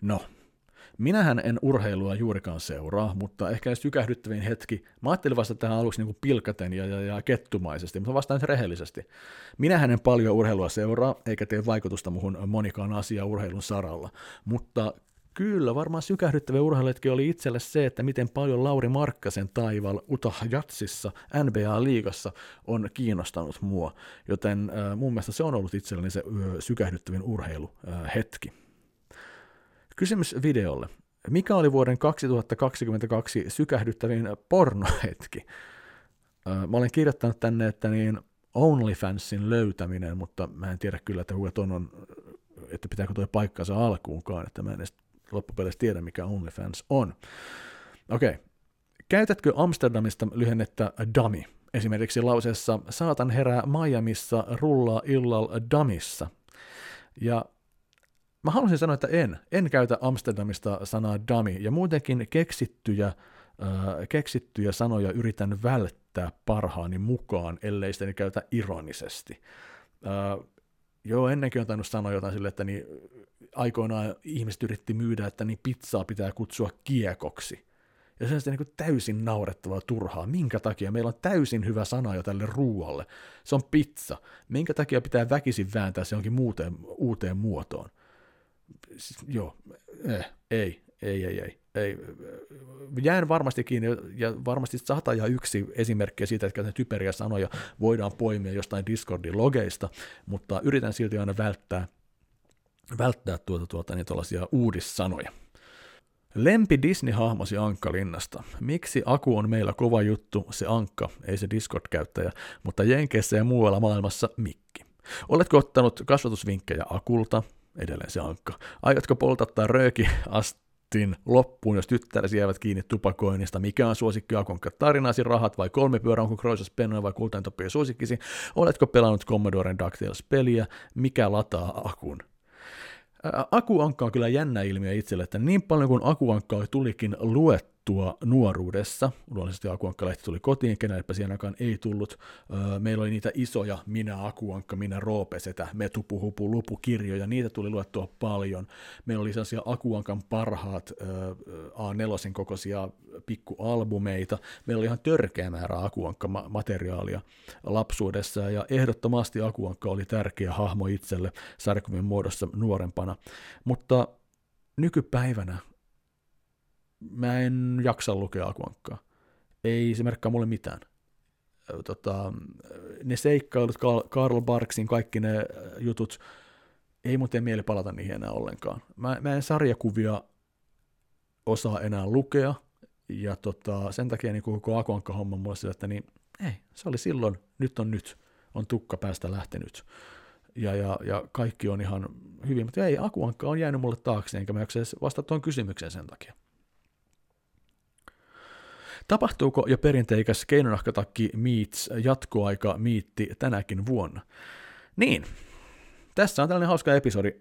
No, Minähän en urheilua juurikaan seuraa, mutta ehkä sykähdyttävin hetki, mä ajattelin vasta tähän aluksi niin pilkaten ja, ja, ja kettumaisesti, mutta vastaan nyt rehellisesti. Minähän en paljon urheilua seuraa, eikä tee vaikutusta muhun monikaan asia urheilun saralla, mutta Kyllä, varmaan sykähdyttävä urheiluhetki oli itselle se, että miten paljon Lauri Markkasen taival Utah Jatsissa NBA-liigassa on kiinnostanut mua, joten äh, mun mielestä se on ollut itselleni se äh, sykähdyttävin urheiluhetki. Äh, Kysymys videolle. Mikä oli vuoden 2022 sykähdyttävin pornohetki? Äh, mä olen kirjoittanut tänne, että niin OnlyFansin löytäminen, mutta mä en tiedä kyllä, että on, että pitääkö tuo paikkansa alkuunkaan, että mä en edes loppupeleissä tiedä, mikä OnlyFans on. Okei. Okay. Käytätkö Amsterdamista lyhennettä dummy? Esimerkiksi lauseessa saatan herää Miamissa, rullaa illalla damissa. Ja mä haluaisin sanoa, että en. En käytä Amsterdamista sanaa dummy. Ja muutenkin keksittyjä, äh, keksittyjä sanoja yritän välttää parhaani mukaan, ellei sitä käytä ironisesti. Äh, joo, ennenkin on tainnut sanoa jotain sille, että niin aikoinaan ihmiset yritti myydä, että niin pizzaa pitää kutsua kiekoksi. Ja se on sitten niin täysin naurettavaa turhaa. Minkä takia? Meillä on täysin hyvä sana jo tälle ruualle. Se on pizza. Minkä takia pitää väkisin vääntää se jonkin muuteen, uuteen muotoon? Siis, joo, eh, ei, ei, ei, ei, ei. Jään varmasti kiinni, ja varmasti sata ja yksi esimerkkiä siitä, että ne typeriä sanoja voidaan poimia jostain Discordin logeista, mutta yritän silti aina välttää välttää tuota, tuota niin tuollaisia uudissanoja. Lempi Disney-hahmosi Ankka-linnasta. Miksi Aku on meillä kova juttu, se Ankka, ei se Discord-käyttäjä, mutta Jenkeissä ja muualla maailmassa Mikki. Oletko ottanut kasvatusvinkkejä Akulta? Edelleen se Ankka. Aiotko poltattaa rööki astin loppuun, jos tyttäresi jäävät kiinni tupakoinnista? Mikä on suosikki Akonka tarinasi, rahat vai kolme pyörä, onko Kroisas pennoja vai kultaintopia suosikkisi? Oletko pelannut Commodoren DuckTales-peliä? Mikä lataa Akun? Akuankka on kyllä jännä ilmiö itselle, että niin paljon kuin akuankkaa tulikin luet tuttua nuoruudessa. Luonnollisesti Akuankka-lehti tuli kotiin, kenellepä siihen aikaan ei tullut. Meillä oli niitä isoja Minä Akuankka, Minä Roopesetä, Me Tupu Hupu Lupu kirjoja, niitä tuli luettua paljon. Meillä oli sellaisia Akuankan parhaat A4 kokoisia pikkualbumeita. Meillä oli ihan törkeä määrä Akuankka-materiaalia lapsuudessa, ja ehdottomasti Akuankka oli tärkeä hahmo itselle sarjakuvien muodossa nuorempana. Mutta nykypäivänä mä en jaksa lukea Akuankkaa. Ei se merkkaa mulle mitään. Tota, ne seikkailut, Karl Barksin, kaikki ne jutut, ei mun tee mieli palata niihin enää ollenkaan. Mä, mä en sarjakuvia osaa enää lukea, ja tota, sen takia niin koko Akuankka-homma mulle sillä, että niin, ei, se oli silloin, nyt on nyt, on tukka päästä lähtenyt. Ja, ja, ja kaikki on ihan hyvin, mutta ei, Akuankka on jäänyt mulle taakse, enkä mä jaksa vastata tuon kysymykseen sen takia. Tapahtuuko jo perinteikäs keinonahkatakki meets jatkoaika miitti tänäkin vuonna? Niin, tässä on tällainen hauska episodi.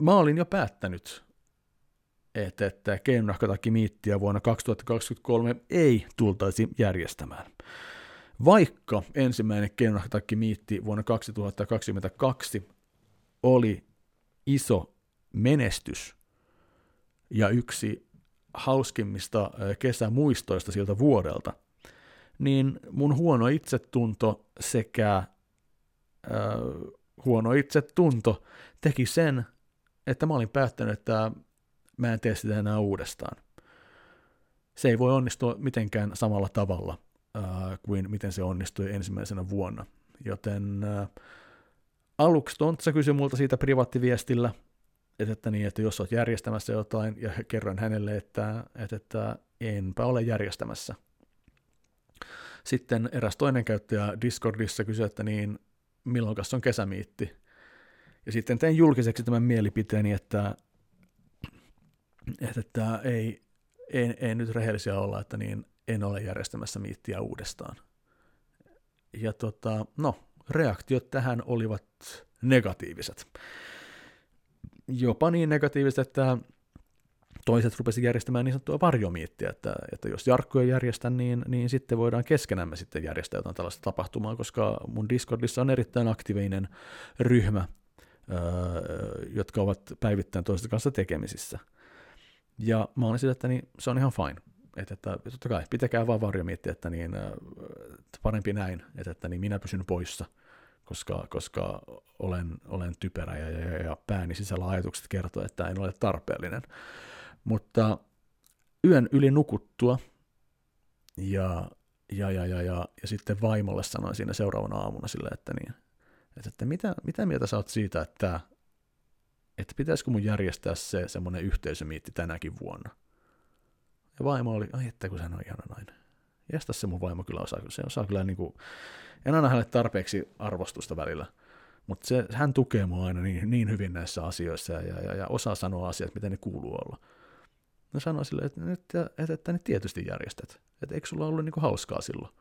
mä olin jo päättänyt, että, että keinonahkatakki miittiä vuonna 2023 ei tultaisi järjestämään. Vaikka ensimmäinen keinonahkatakki miitti vuonna 2022 oli iso menestys ja yksi hauskimmista kesämuistoista siltä vuodelta, niin mun huono itsetunto sekä äh, huono itsetunto teki sen, että mä olin päättänyt, että mä en tee sitä enää uudestaan. Se ei voi onnistua mitenkään samalla tavalla äh, kuin miten se onnistui ensimmäisenä vuonna. Joten äh, aluksi Tontsa kysyi multa siitä privaattiviestillä, että, että, niin, että jos olet järjestämässä jotain, ja kerroin hänelle, että, että, että enpä ole järjestämässä. Sitten eräs toinen käyttäjä Discordissa kysyi, että niin, milloin on kesämiitti. Ja sitten tein julkiseksi tämän mielipiteeni, että, että, että ei, ei, ei nyt rehellisiä olla, että niin, en ole järjestämässä miittiä uudestaan. Ja tota, no, reaktiot tähän olivat negatiiviset jopa niin negatiivista, että toiset rupesi järjestämään niin sanottua varjomiittiä, että, että jos Jarkko ei järjestä, niin, niin sitten voidaan keskenämme sitten järjestää jotain tällaista tapahtumaa, koska mun Discordissa on erittäin aktiivinen ryhmä öö, jotka ovat päivittäin toisten kanssa tekemisissä. Ja mä olin sillä, että niin, se on ihan fine. Että, että totta kai, pitäkää vaan varjo miettiä, että niin, parempi näin, että, että niin minä pysyn poissa, koska, koska olen, olen typerä ja, ja, ja pääni sisällä ajatukset kertoo, että en ole tarpeellinen. Mutta yön yli nukuttua ja, ja, ja, ja, ja, ja sitten vaimolle sanoin siinä seuraavana aamuna sille, että, niin, että, että mitä, mitä mieltä sä oot siitä, että, että pitäisikö mun järjestää se semmoinen yhteisömiitti tänäkin vuonna. Ja vaimo oli, ai että kun hän on ihana nainen. Jästä se mun vaimo kyllä osaa, se osaa kyllä niin kuin, en anna hänelle tarpeeksi arvostusta välillä, mutta se, hän tukee mua aina niin, niin hyvin näissä asioissa ja, ja, ja, osaa sanoa asiat, miten ne kuuluu olla. No sanoi sille, että, että, että, että ne tietysti järjestät. Että eikö sulla ollut niin kuin hauskaa silloin?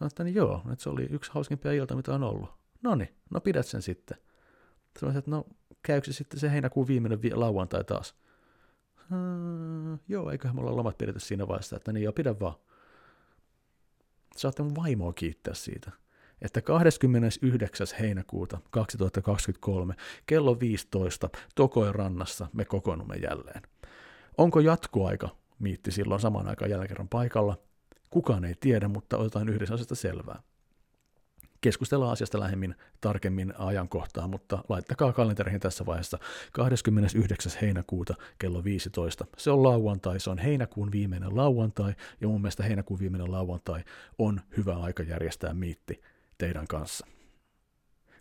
Mä että niin joo, että se oli yksi hauskimpia ilta, mitä on ollut. No niin, no pidät sen sitten. Sanoin, että no käykö sitten se heinäkuun viimeinen vi- lauantai taas? Hmm, joo, eiköhän mulla lomat pidetty siinä vaiheessa, että niin joo, pidä vaan. Saatte mun vaimoa kiittää siitä, että 29. heinäkuuta 2023 kello 15 Tokoen rannassa me kokoonnumme jälleen. Onko jatkoaika? Miitti silloin samaan aikaan jälleen paikalla. Kukaan ei tiedä, mutta otetaan yhdessä asiasta selvää. Keskustellaan asiasta lähemmin tarkemmin ajankohtaa, mutta laittakaa kalenteriin tässä vaiheessa 29. heinäkuuta kello 15. Se on lauantai, se on heinäkuun viimeinen lauantai, ja mun mielestä heinäkuun viimeinen lauantai on hyvä aika järjestää miitti teidän kanssa.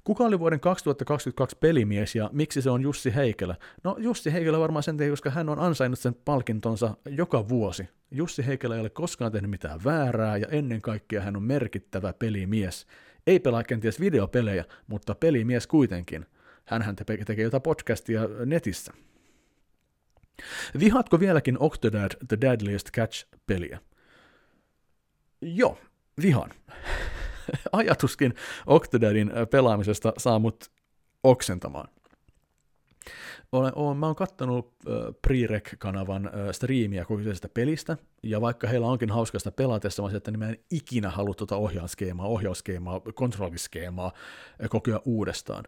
Kuka oli vuoden 2022 pelimies ja miksi se on Jussi Heikelä? No Jussi Heikelä varmaan sen takia, koska hän on ansainnut sen palkintonsa joka vuosi. Jussi Heikelä ei ole koskaan tehnyt mitään väärää ja ennen kaikkea hän on merkittävä pelimies. Ei pelaa kenties videopelejä, mutta pelimies kuitenkin. Hänhän tekee jotain podcastia netissä. Vihaatko vieläkin Octodad The Deadliest Catch-peliä? Joo, vihan. Ajatuskin Octodadin pelaamisesta saa mut oksentamaan. Olen, olen, mä oon kattonut äh, Pre-Rec-kanavan äh, striimiä kyseisestä pelistä, ja vaikka heillä onkin hauskasta pelatessa, mä että niin mä en ikinä halua tuota ohjausskeemaa, ohjausskeemaa, kontrolliskeemaa äh, kokea uudestaan.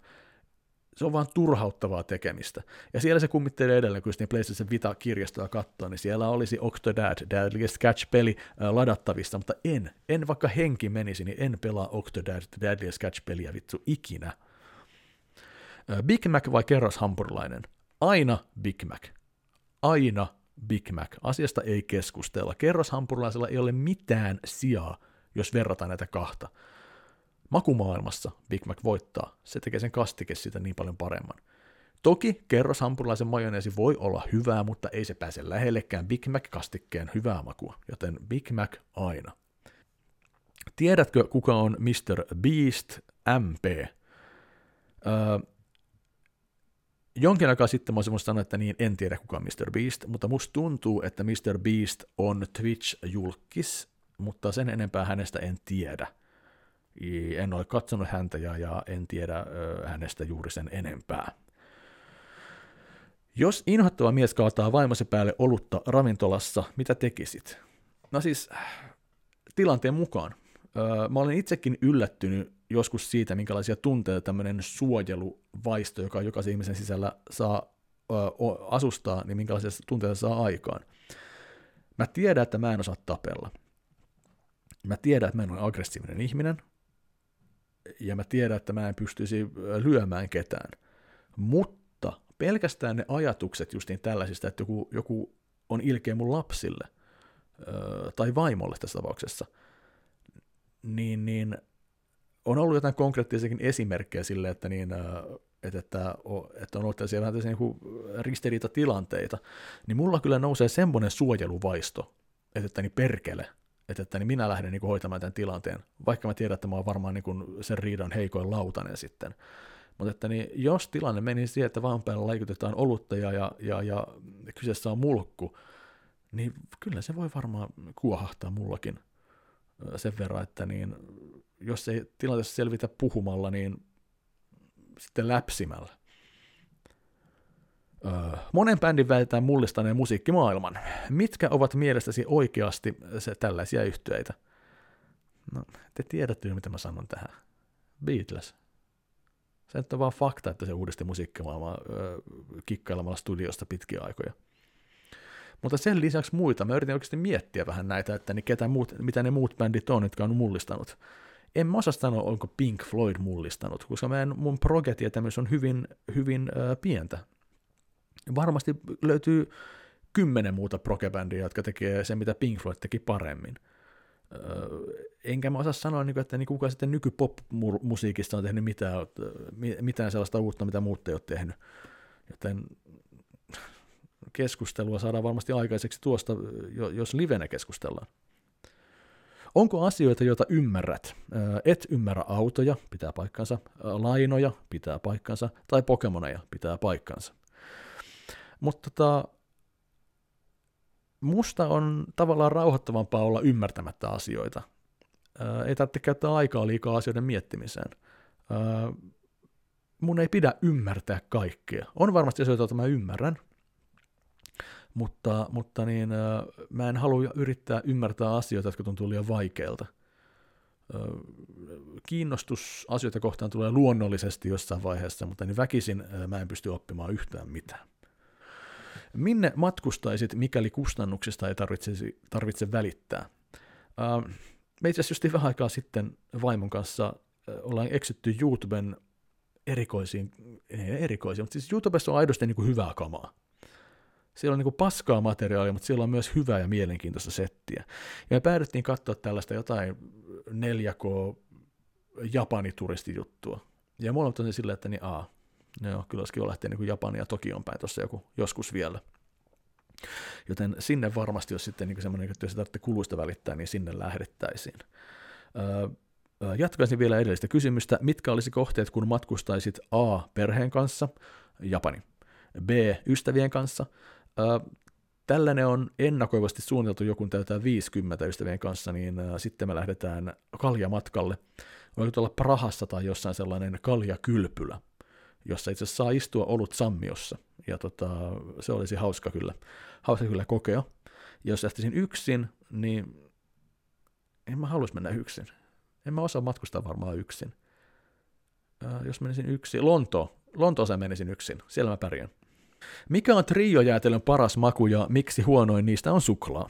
Se on vaan turhauttavaa tekemistä. Ja siellä se kummittelee edelleen, kun niin PlayStation Vita-kirjastoa katsoo, niin siellä olisi Octodad, Deadliest Catch-peli äh, ladattavissa, mutta en, en vaikka henki menisi, niin en pelaa Octodad, Deadliest Catch-peliä vittu ikinä. Big Mac vai kerroshampurilainen? Aina Big Mac. Aina Big Mac. Asiasta ei keskustella. Kerroshampurilaisella ei ole mitään sijaa, jos verrataan näitä kahta. Makumaailmassa Big Mac voittaa. Se tekee sen kastike siitä niin paljon paremman. Toki kerroshampurilaisen majoneesi voi olla hyvää, mutta ei se pääse lähellekään Big Mac-kastikkeen hyvää makua, joten Big Mac aina. Tiedätkö, kuka on Mr. Beast MP? Öö, jonkin aikaa sitten mä olisin sanonut, että niin, en tiedä kuka on Mr. Beast, mutta musta tuntuu, että Mr. Beast on Twitch-julkis, mutta sen enempää hänestä en tiedä. En ole katsonut häntä ja, ja en tiedä hänestä juuri sen enempää. Jos inhottava mies kaataa vaimosi päälle olutta ravintolassa, mitä tekisit? No siis, tilanteen mukaan. Öö, mä olen itsekin yllättynyt joskus siitä, minkälaisia tunteita tämmöinen suojeluvaisto, joka jokaisen ihmisen sisällä saa asustaa, niin minkälaisia tunteita saa aikaan. Mä tiedän, että mä en osaa tapella. Mä tiedän, että mä en ole aggressiivinen ihminen, ja mä tiedän, että mä en pystyisi lyömään ketään. Mutta pelkästään ne ajatukset justiin tällaisista, että joku, joku on ilkeä mun lapsille, tai vaimolle tässä tapauksessa, niin, niin on ollut jotain konkreettisiakin esimerkkejä sille, että, niin, että, että, että on ollut tällaisia vähän tällaisia niin ristiriitatilanteita, niin mulla kyllä nousee semmoinen suojeluvaisto, että, että niin perkele, että, että niin minä lähden niin kuin hoitamaan tämän tilanteen, vaikka mä tiedän, että mä oon varmaan niin kuin sen riidan heikoin lautanen sitten. Mutta että niin, jos tilanne meni siihen, että vaan päällä laikutetaan olutta ja, ja, ja, ja kyseessä on mulkku, niin kyllä se voi varmaan kuohahtaa mullakin sen verran, että niin jos ei tilanteessa selvitä puhumalla, niin sitten läpsimällä. Öö, monen bändin väitetään mullistaneen musiikkimaailman. Mitkä ovat mielestäsi oikeasti se, tällaisia yhtyeitä? No, te tiedätte jo, mitä mä sanon tähän. Beatles. Se on vaan fakta, että se uudisti musiikkimaailmaa kikkailemalla studiosta pitkiä aikoja. Mutta sen lisäksi muita, mä yritin oikeasti miettiä vähän näitä, että niin ketä muut, mitä ne muut bändit on, jotka on mullistanut. En mä osaa sanoa, onko Pink Floyd mullistanut, koska mä en, mun progetietämys on hyvin, hyvin äh, pientä. Varmasti löytyy kymmenen muuta progebändiä, jotka tekee sen, mitä Pink Floyd teki paremmin. Öö, enkä mä osaa sanoa, niin että niin kuka sitten nykypop-musiikista on tehnyt mitään, mitään sellaista uutta, mitä muut ei ole tehnyt. Joten keskustelua saadaan varmasti aikaiseksi tuosta, jos livenä keskustellaan. Onko asioita, joita ymmärrät? Et ymmärrä autoja, pitää paikkansa, lainoja, pitää paikkansa, tai pokemoneja, pitää paikkansa. Mutta tota, musta on tavallaan rauhoittavampaa olla ymmärtämättä asioita. Ei tarvitse käyttää aikaa liikaa asioiden miettimiseen. Mun ei pidä ymmärtää kaikkea. On varmasti asioita, joita mä ymmärrän, mutta, mutta niin, mä en halua yrittää ymmärtää asioita, jotka tuntuu liian vaikeilta. Kiinnostus asioita kohtaan tulee luonnollisesti jossain vaiheessa, mutta niin väkisin mä en pysty oppimaan yhtään mitään. Minne matkustaisit, mikäli kustannuksista ei tarvitse, tarvitse välittää? Me itse asiassa vähän aikaa sitten vaimon kanssa ollaan eksytty YouTuben erikoisiin, ei erikoisiin, mutta siis YouTubessa on aidosti niin kuin hyvää kamaa siellä on niin kuin paskaa materiaalia, mutta siellä on myös hyvää ja mielenkiintoista settiä. Ja me päädyttiin katsoa tällaista jotain 4K Japani-turistijuttua. Ja mulla on silleen, että niin aa, no, kyllä olisi kiva lähteä niin Japania ja Tokion päin tuossa joku, joskus vielä. Joten sinne varmasti, jos sitten niin semmoinen, että jos tarvitsee kuluista välittää, niin sinne lähdettäisiin. Öö, jatkaisin vielä edellistä kysymystä. Mitkä olisi kohteet, kun matkustaisit A. perheen kanssa, Japani, B. ystävien kanssa, tällainen on ennakoivasti suunniteltu joku täytää 50 ystävien kanssa, niin sitten me lähdetään kaljamatkalle. Voiko olla Prahassa tai jossain sellainen kaljakylpylä, jossa itse saa istua olut sammiossa. Ja tota, se olisi hauska kyllä, hauska kyllä kokea. Ja jos lähtisin yksin, niin en mä haluaisi mennä yksin. En mä osaa matkustaa varmaan yksin. jos menisin yksin, Lonto, Lontoossa menisin yksin, siellä mä pärjään. Mikä on trio-jäätelön paras maku ja miksi huonoin niistä on suklaa?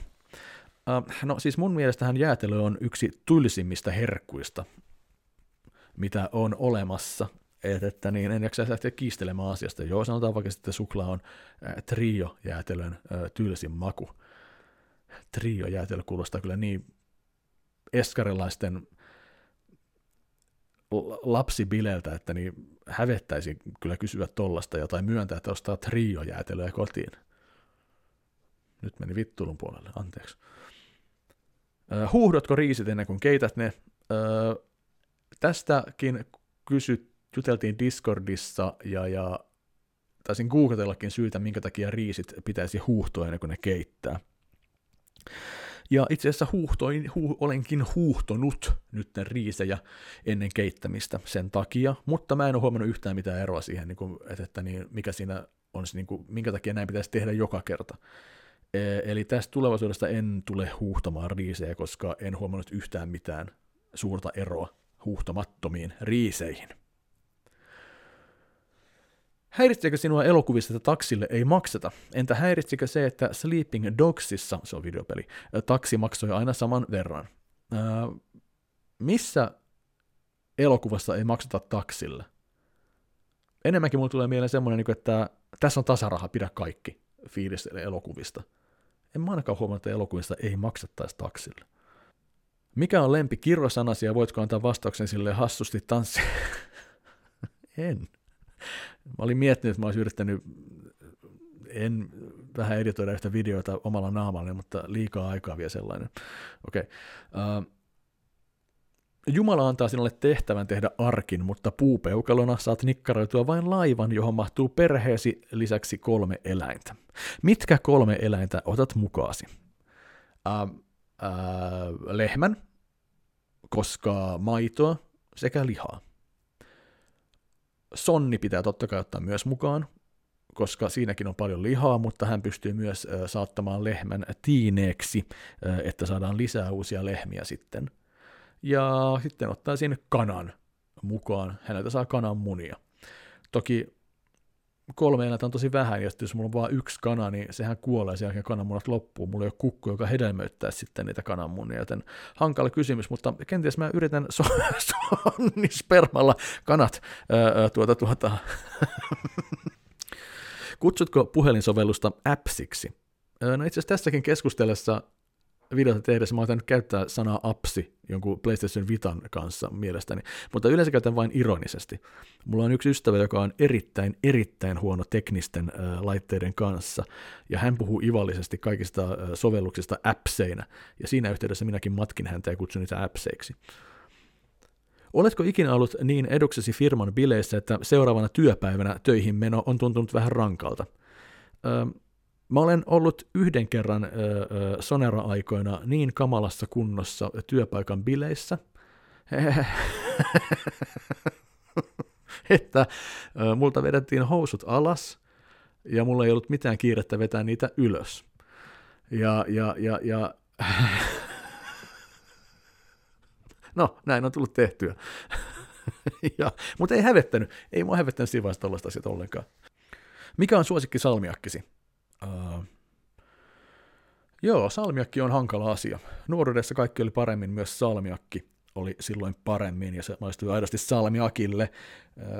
Uh, no siis mun mielestähän jäätelö on yksi tylsimmistä herkkuista, mitä on olemassa. Et, että niin, en jaksa lähteä kiistelemään asiasta. Joo, sanotaan vaikka että suklaa on äh, trio-jäätelön äh, tylsin maku. Trio-jäätelö kuulostaa kyllä niin eskarilaisten lapsibileiltä, että niin hävettäisi kyllä kysyä tollasta jotain myöntää, että ostaa trio-jäätelöä kotiin. Nyt meni vittulun puolelle, anteeksi. huuhdotko riisit ennen kuin keität ne? tästäkin kysyt, juteltiin Discordissa ja, ja taisin googletellakin syytä, minkä takia riisit pitäisi huuhtoa ennen kuin ne keittää. Ja itse asiassa huuhtoin, hu, olenkin huuhtonut nyt riisejä ennen keittämistä sen takia, mutta mä en ole huomannut yhtään mitään eroa siihen, niin kuin, että, että niin, mikä siinä on, niin kuin, minkä takia näin pitäisi tehdä joka kerta. E, eli tästä tulevaisuudesta en tule huuhtamaan riisejä, koska en huomannut yhtään mitään suurta eroa huuhtomattomiin riiseihin. Häiritsikö sinua elokuvissa, että taksille ei makseta? Entä häiritsikö se, että Sleeping Dogsissa, se on videopeli, taksi maksoi aina saman verran? Ää, missä elokuvassa ei makseta taksille? Enemmänkin mulle tulee mieleen semmoinen, niinku, että tässä on tasaraha, pidä kaikki fiilis elokuvista. En mä ainakaan huomannut, että elokuvista ei maksettaisi taksille. Mikä on lempi kirrosanasi ja voitko antaa vastauksen sille hassusti tanssi? en. Mä olin miettinyt, että mä olisin yrittänyt, en vähän editoida yhtä videota omalla naamalla, mutta liikaa aikaa vielä sellainen. Okei. Okay. Uh, Jumala antaa sinulle tehtävän tehdä arkin, mutta puupeukalona saat nikkaroitua vain laivan, johon mahtuu perheesi lisäksi kolme eläintä. Mitkä kolme eläintä otat mukaasi? Uh, uh, lehmän, koska maitoa sekä lihaa. Sonni pitää totta kai ottaa myös mukaan, koska siinäkin on paljon lihaa, mutta hän pystyy myös saattamaan lehmän tiineeksi, että saadaan lisää uusia lehmiä sitten. Ja sitten ottaisin kanan mukaan, häneltä saa kanan munia. Toki kolme eläintä on tosi vähän, ja jos mulla on vain yksi kana, niin sehän kuolee sen jälkeen kananmunat loppuu. Mulla ei ole kukku, joka hedelmöittää sitten niitä kananmunia, joten hankala kysymys, mutta kenties mä yritän sonnispermalla kanat ää, tuota, tuota. Kutsutko puhelinsovellusta appsiksi? No itse asiassa tässäkin keskustellessa videota tehdessä mä oon käyttää sanaa apsi jonkun PlayStation Vitan kanssa mielestäni, mutta yleensä käytän vain ironisesti. Mulla on yksi ystävä, joka on erittäin, erittäin huono teknisten laitteiden kanssa, ja hän puhuu ivallisesti kaikista sovelluksista appseina, ja siinä yhteydessä minäkin matkin häntä ja kutsun niitä appseiksi. Oletko ikinä ollut niin eduksesi firman bileissä, että seuraavana työpäivänä töihin meno on tuntunut vähän rankalta? Mä olen ollut yhden kerran ö, ö, Sonera-aikoina niin kamalassa kunnossa työpaikan bileissä, että ö, multa vedettiin housut alas ja mulla ei ollut mitään kiirettä vetää niitä ylös. Ja, ja, ja, ja no, näin on tullut tehtyä. ja, mutta ei hävettänyt, ei mua hävettänyt siinä vaiheessa ollenkaan. Mikä on suosikki salmiakkisi? Uh, joo, salmiakki on hankala asia. Nuoruudessa kaikki oli paremmin, myös salmiakki oli silloin paremmin, ja se maistui aidosti salmiakille.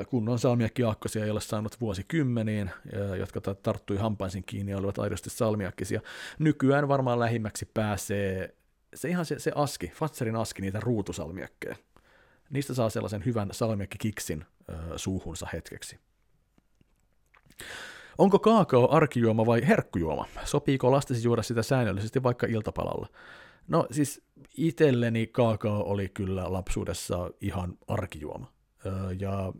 Kunnon salmiakkiaakkosia ei ole saanut vuosikymmeniin, jotka tarttui hampaisin kiinni ja olivat aidosti salmiakkisia. Nykyään varmaan lähimmäksi pääsee se ihan se, se aski, Fatserin aski, niitä ruutusalmiakkeja. Niistä saa sellaisen hyvän salmiakkikiksin suuhunsa hetkeksi. Onko kaakao arkijuoma vai herkkujuoma? Sopiiko lastesi juoda sitä säännöllisesti vaikka iltapalalla? No siis itselleni kaakao oli kyllä lapsuudessa ihan arkijuoma. ja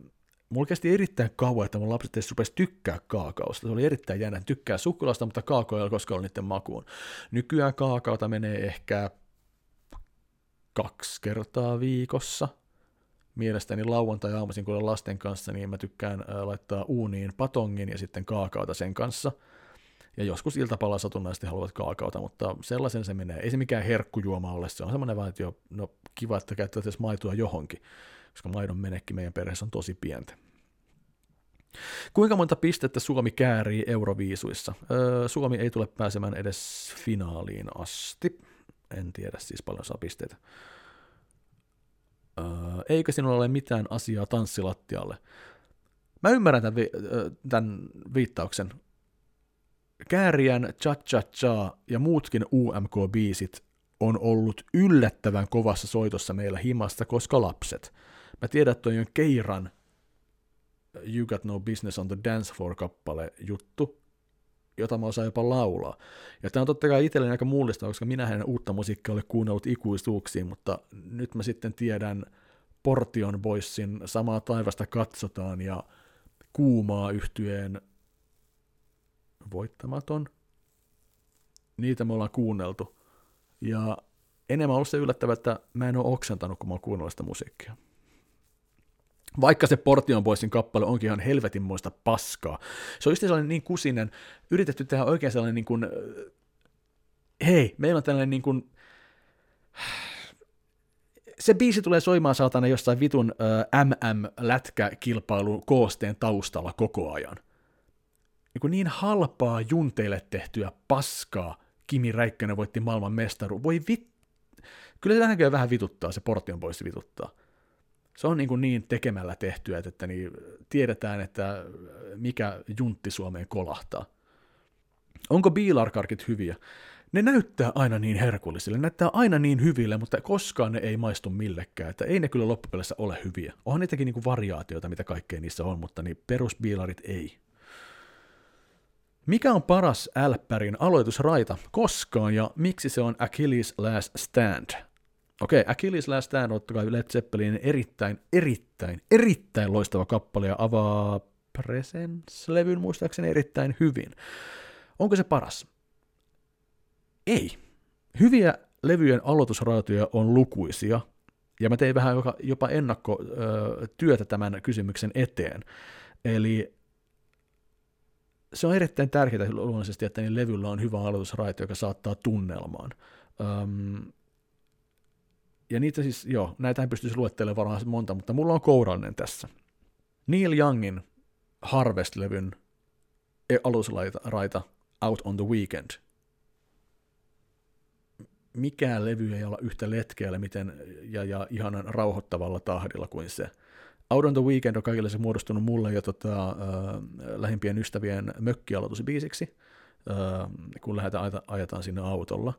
mulla kesti erittäin kauan, että mun lapset edes rupesi tykkää kaakaosta. Se oli erittäin jännä, tykkää sukulasta, mutta kaakao ei ole koskaan ollut niiden makuun. Nykyään kaakaota menee ehkä kaksi kertaa viikossa, mielestäni lauantai aamuisin, kun olen lasten kanssa, niin mä tykkään laittaa uuniin patongin ja sitten kaakaota sen kanssa. Ja joskus iltapalaa satunnaisesti haluat kaakaota, mutta sellaisen se menee. Ei se mikään herkkujuoma ole, se on semmoinen vaan, että jo, no kiva, että käyttävät edes maitoa johonkin, koska maidon menekki meidän perheessä on tosi pientä. Kuinka monta pistettä Suomi käärii Euroviisuissa? Öö, Suomi ei tule pääsemään edes finaaliin asti. En tiedä siis paljon saa pisteitä eikö sinulla ole mitään asiaa tanssilattialle? Mä ymmärrän tämän, vi- tämän viittauksen. Kääriän Cha Cha Cha ja muutkin UMK-biisit on ollut yllättävän kovassa soitossa meillä himasta, koska lapset. Mä tiedän, että on Keiran You Got No Business on the Dance Floor-kappale juttu, jota mä osaan jopa laulaa. Ja tämä on totta kai itselleni aika mullista, koska minä hänen uutta musiikkia ole kuunnellut ikuisuuksiin, mutta nyt mä sitten tiedän Portion Boysin Samaa taivasta katsotaan ja Kuumaa yhtyeen Voittamaton. Niitä me ollaan kuunneltu. Ja enemmän ollut se yllättävä, että mä en ole oksentanut, kun mä oon kuunnellut sitä musiikkia. Vaikka se Portion Boysin kappale onkin ihan helvetinmoista paskaa. Se on just sellainen niin kusinen, yritetty tehdä oikein sellainen niin kuin, hei, meillä on tällainen niin kuin, se biisi tulee soimaan saatana jossain vitun äh, MM-lätkäkilpailun koosteen taustalla koko ajan. Niin, niin halpaa junteille tehtyä paskaa Kimi Räikkönen voitti maailman mestaru. Voi vit... Kyllä se vähän vituttaa, se Portion Boys vituttaa. Se on niin, kuin niin tekemällä tehtyä, että niin tiedetään, että mikä juntti Suomeen kolahtaa. Onko biilarkarkit hyviä? ne näyttää aina niin herkullisille, näyttää aina niin hyville, mutta koskaan ne ei maistu millekään, että ei ne kyllä loppupeleissä ole hyviä. Onhan niitäkin niinku variaatioita, mitä kaikkea niissä on, mutta niin perusbiilarit ei. Mikä on paras Älppärin aloitusraita koskaan ja miksi se on Achilles Last Stand? Okei, okay, Achilles Last Stand on kai Led Zeppelin erittäin, erittäin, erittäin loistava kappale ja avaa Presence-levyn muistaakseni erittäin hyvin. Onko se paras? Ei. Hyviä levyjen aloitusraatoja on lukuisia, ja mä tein vähän jopa ennakkotyötä tämän kysymyksen eteen. Eli se on erittäin tärkeää luonnollisesti, että niin levyllä on hyvä aloitusraito, joka saattaa tunnelmaan. Ja niitä siis, joo, näitä pystyisi luettelemaan varmaan monta, mutta mulla on kourallinen tässä. Neil Youngin Harvest-levyn alusraita Out on the Weekend. Mikään levy ei olla yhtä letkeällä miten, ja, ja ihanan rauhoittavalla tahdilla kuin se. Out on the Weekend on kaikille se muodostunut mulle jo tota, äh, lähimpien ystävien mökkialoitusbiisiksi, äh, kun lähdetään ajetaan sinne autolla.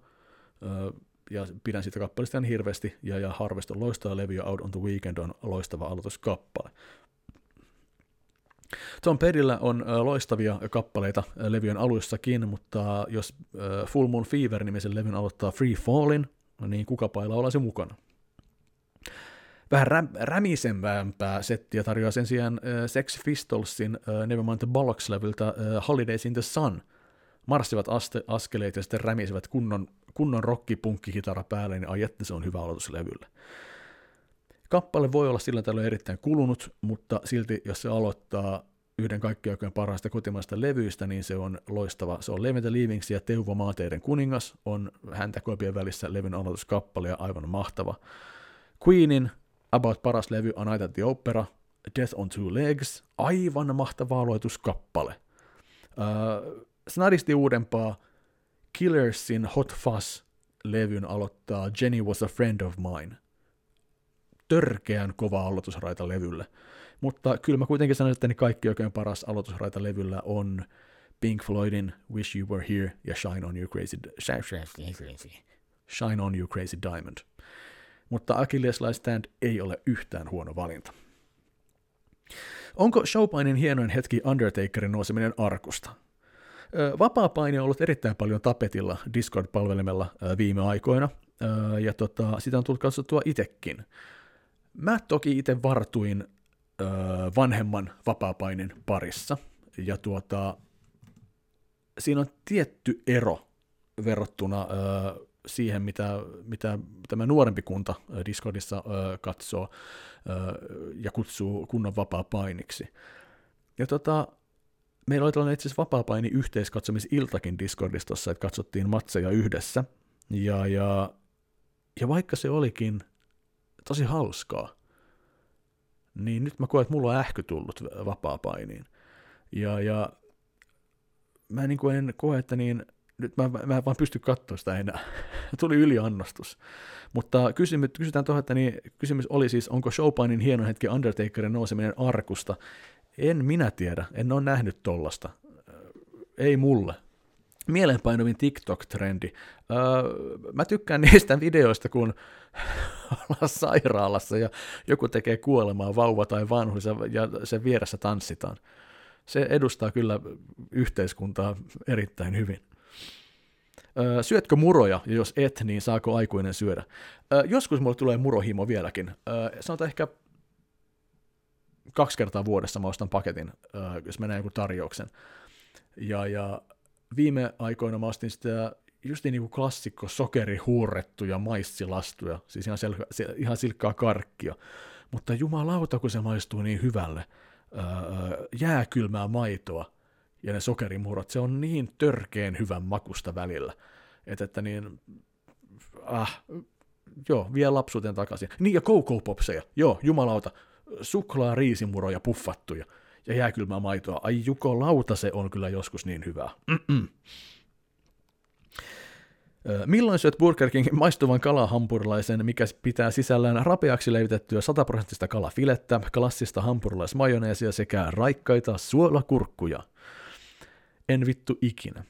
Äh, ja pidän sitä kappaleesta ihan hirveästi, ja, ja Harvest on loistava levy, ja Out on the Weekend on loistava aloituskappale. Tom Pedillä on loistavia kappaleita levyjen aluissakin, mutta jos Full Moon Fever-nimisen levyn aloittaa Free Fallin, niin kukapa olla se mukana. Vähän räm- rämisevämpää settiä tarjoaa sen sijaan Sex Pistolsin Nevermind the Bollocks-levyltä Holidays in the Sun. Marssivat aste- askeleet ja sitten rämisevät kunnon, kunnon rockipunkkikitara päälle, niin ai että se on hyvä aloitus levylle. Kappale voi olla sillä tällöin erittäin kulunut, mutta silti jos se aloittaa yhden kaikkien aikojen parhaista kotimaista levyistä, niin se on loistava. Se on Levintä Leavings ja Teuvo Maateiden kuningas, on häntä kopien välissä levyn aloituskappale ja aivan mahtava. Queenin About paras levy on Night at the Opera, Death on Two Legs, aivan mahtava aloituskappale. Uh, snadisti uudempaa Killersin Hot Fuzz-levyn aloittaa Jenny was a friend of mine – törkeän kova aloitusraita levylle. Mutta kyllä mä kuitenkin sanoisin, että kaikki oikein paras aloitusraita levyllä on Pink Floydin Wish You Were Here ja Shine On You Crazy, Shine On You Crazy Diamond. Mutta Achilles Last Stand ei ole yhtään huono valinta. Onko Showpainin hienoin hetki Undertakerin nouseminen arkusta? Vapaa-paini on ollut erittäin paljon tapetilla Discord-palvelimella viime aikoina, ja tota, sitä on tullut katsottua itekin. Mä toki itse vartuin vanhemman vapaapainin parissa, ja tuota, siinä on tietty ero verrattuna siihen, mitä, mitä tämä nuorempi kunta Discordissa katsoo ja kutsuu kunnon vapaa-painiksi. Ja tota, meillä oli tällainen itse asiassa vapaa-paini yhteiskatsomisiltakin Discordissa, että katsottiin matseja yhdessä. Ja, ja, ja vaikka se olikin tosi hauskaa. Niin nyt mä koen, että mulla on ähky tullut vapaa-painiin. Ja, ja mä niin kuin en koe, että niin, nyt mä, mä en vaan pysty katsoa sitä enää. Tuli yliannostus. Mutta kysymys, kysytään tuohon, että niin, kysymys oli siis, onko Showpainin hieno hetki Undertakerin nouseminen arkusta? En minä tiedä, en ole nähnyt tollasta. Ei mulle mielenpainovin TikTok-trendi. Öö, mä tykkään niistä videoista, kun ollaan sairaalassa ja joku tekee kuolemaa, vauva tai vanhus, ja sen vieressä tanssitaan. Se edustaa kyllä yhteiskuntaa erittäin hyvin. Öö, syötkö muroja, ja jos et, niin saako aikuinen syödä? Öö, joskus mulle tulee murohimo vieläkin. Öö, sanotaan ehkä kaksi kertaa vuodessa mä ostan paketin, öö, jos menee joku tarjouksen. Ja, ja viime aikoina mä ostin sitä just niin kuin klassikko sokerihuurrettuja maissilastuja, siis ihan, sel- se, ihan silkkaa karkkia. Mutta jumalauta, kun se maistuu niin hyvälle. Öö, jääkylmää maitoa ja ne sokerimurot, se on niin törkeen hyvän makusta välillä. Että, että niin, ah, joo, vie lapsuuteen takaisin. Niin, ja Coco Popseja, joo, jumalauta, suklaa, riisimuroja, puffattuja ja jääkylmää maitoa. Ai Juko Lauta, se on kyllä joskus niin hyvää. Mm-mm. Milloin syöt Burger Kingin maistuvan kalahampurilaisen, mikä pitää sisällään rapeaksi leivitettyä 100 prosenttista kalafilettä, klassista hampurilaismajoneesia sekä raikkaita suolakurkkuja? En vittu ikinä.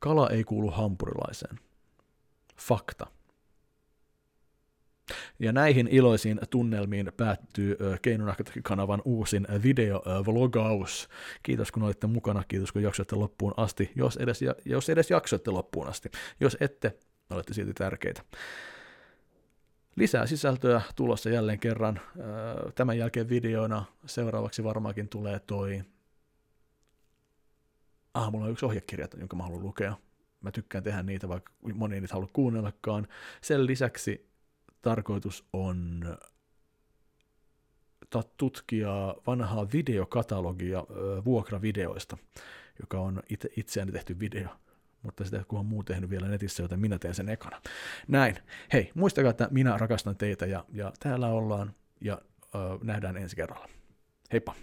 Kala ei kuulu hampurilaiseen. Fakta. Ja näihin iloisiin tunnelmiin päättyy Keinonahkat-kanavan uusin videovlogaus. Kiitos kun olitte mukana, kiitos kun jaksoitte loppuun asti, jos edes, jos edes jaksoitte loppuun asti. Jos ette, olette silti tärkeitä. Lisää sisältöä tulossa jälleen kerran. Tämän jälkeen videona seuraavaksi varmaankin tulee toi... Ah, mulla on yksi ohjekirja, jonka mä haluan lukea. Mä tykkään tehdä niitä, vaikka moni ei niitä halua kuunnellakaan. Sen lisäksi tarkoitus on tutkia vanhaa videokatalogia vuokravideoista, joka on itse, itseäni tehty video, mutta sitä kukaan muu tehnyt vielä netissä, joten minä teen sen ekana. Näin. Hei, muistakaa, että minä rakastan teitä ja, ja täällä ollaan ja ö, nähdään ensi kerralla. Heippa!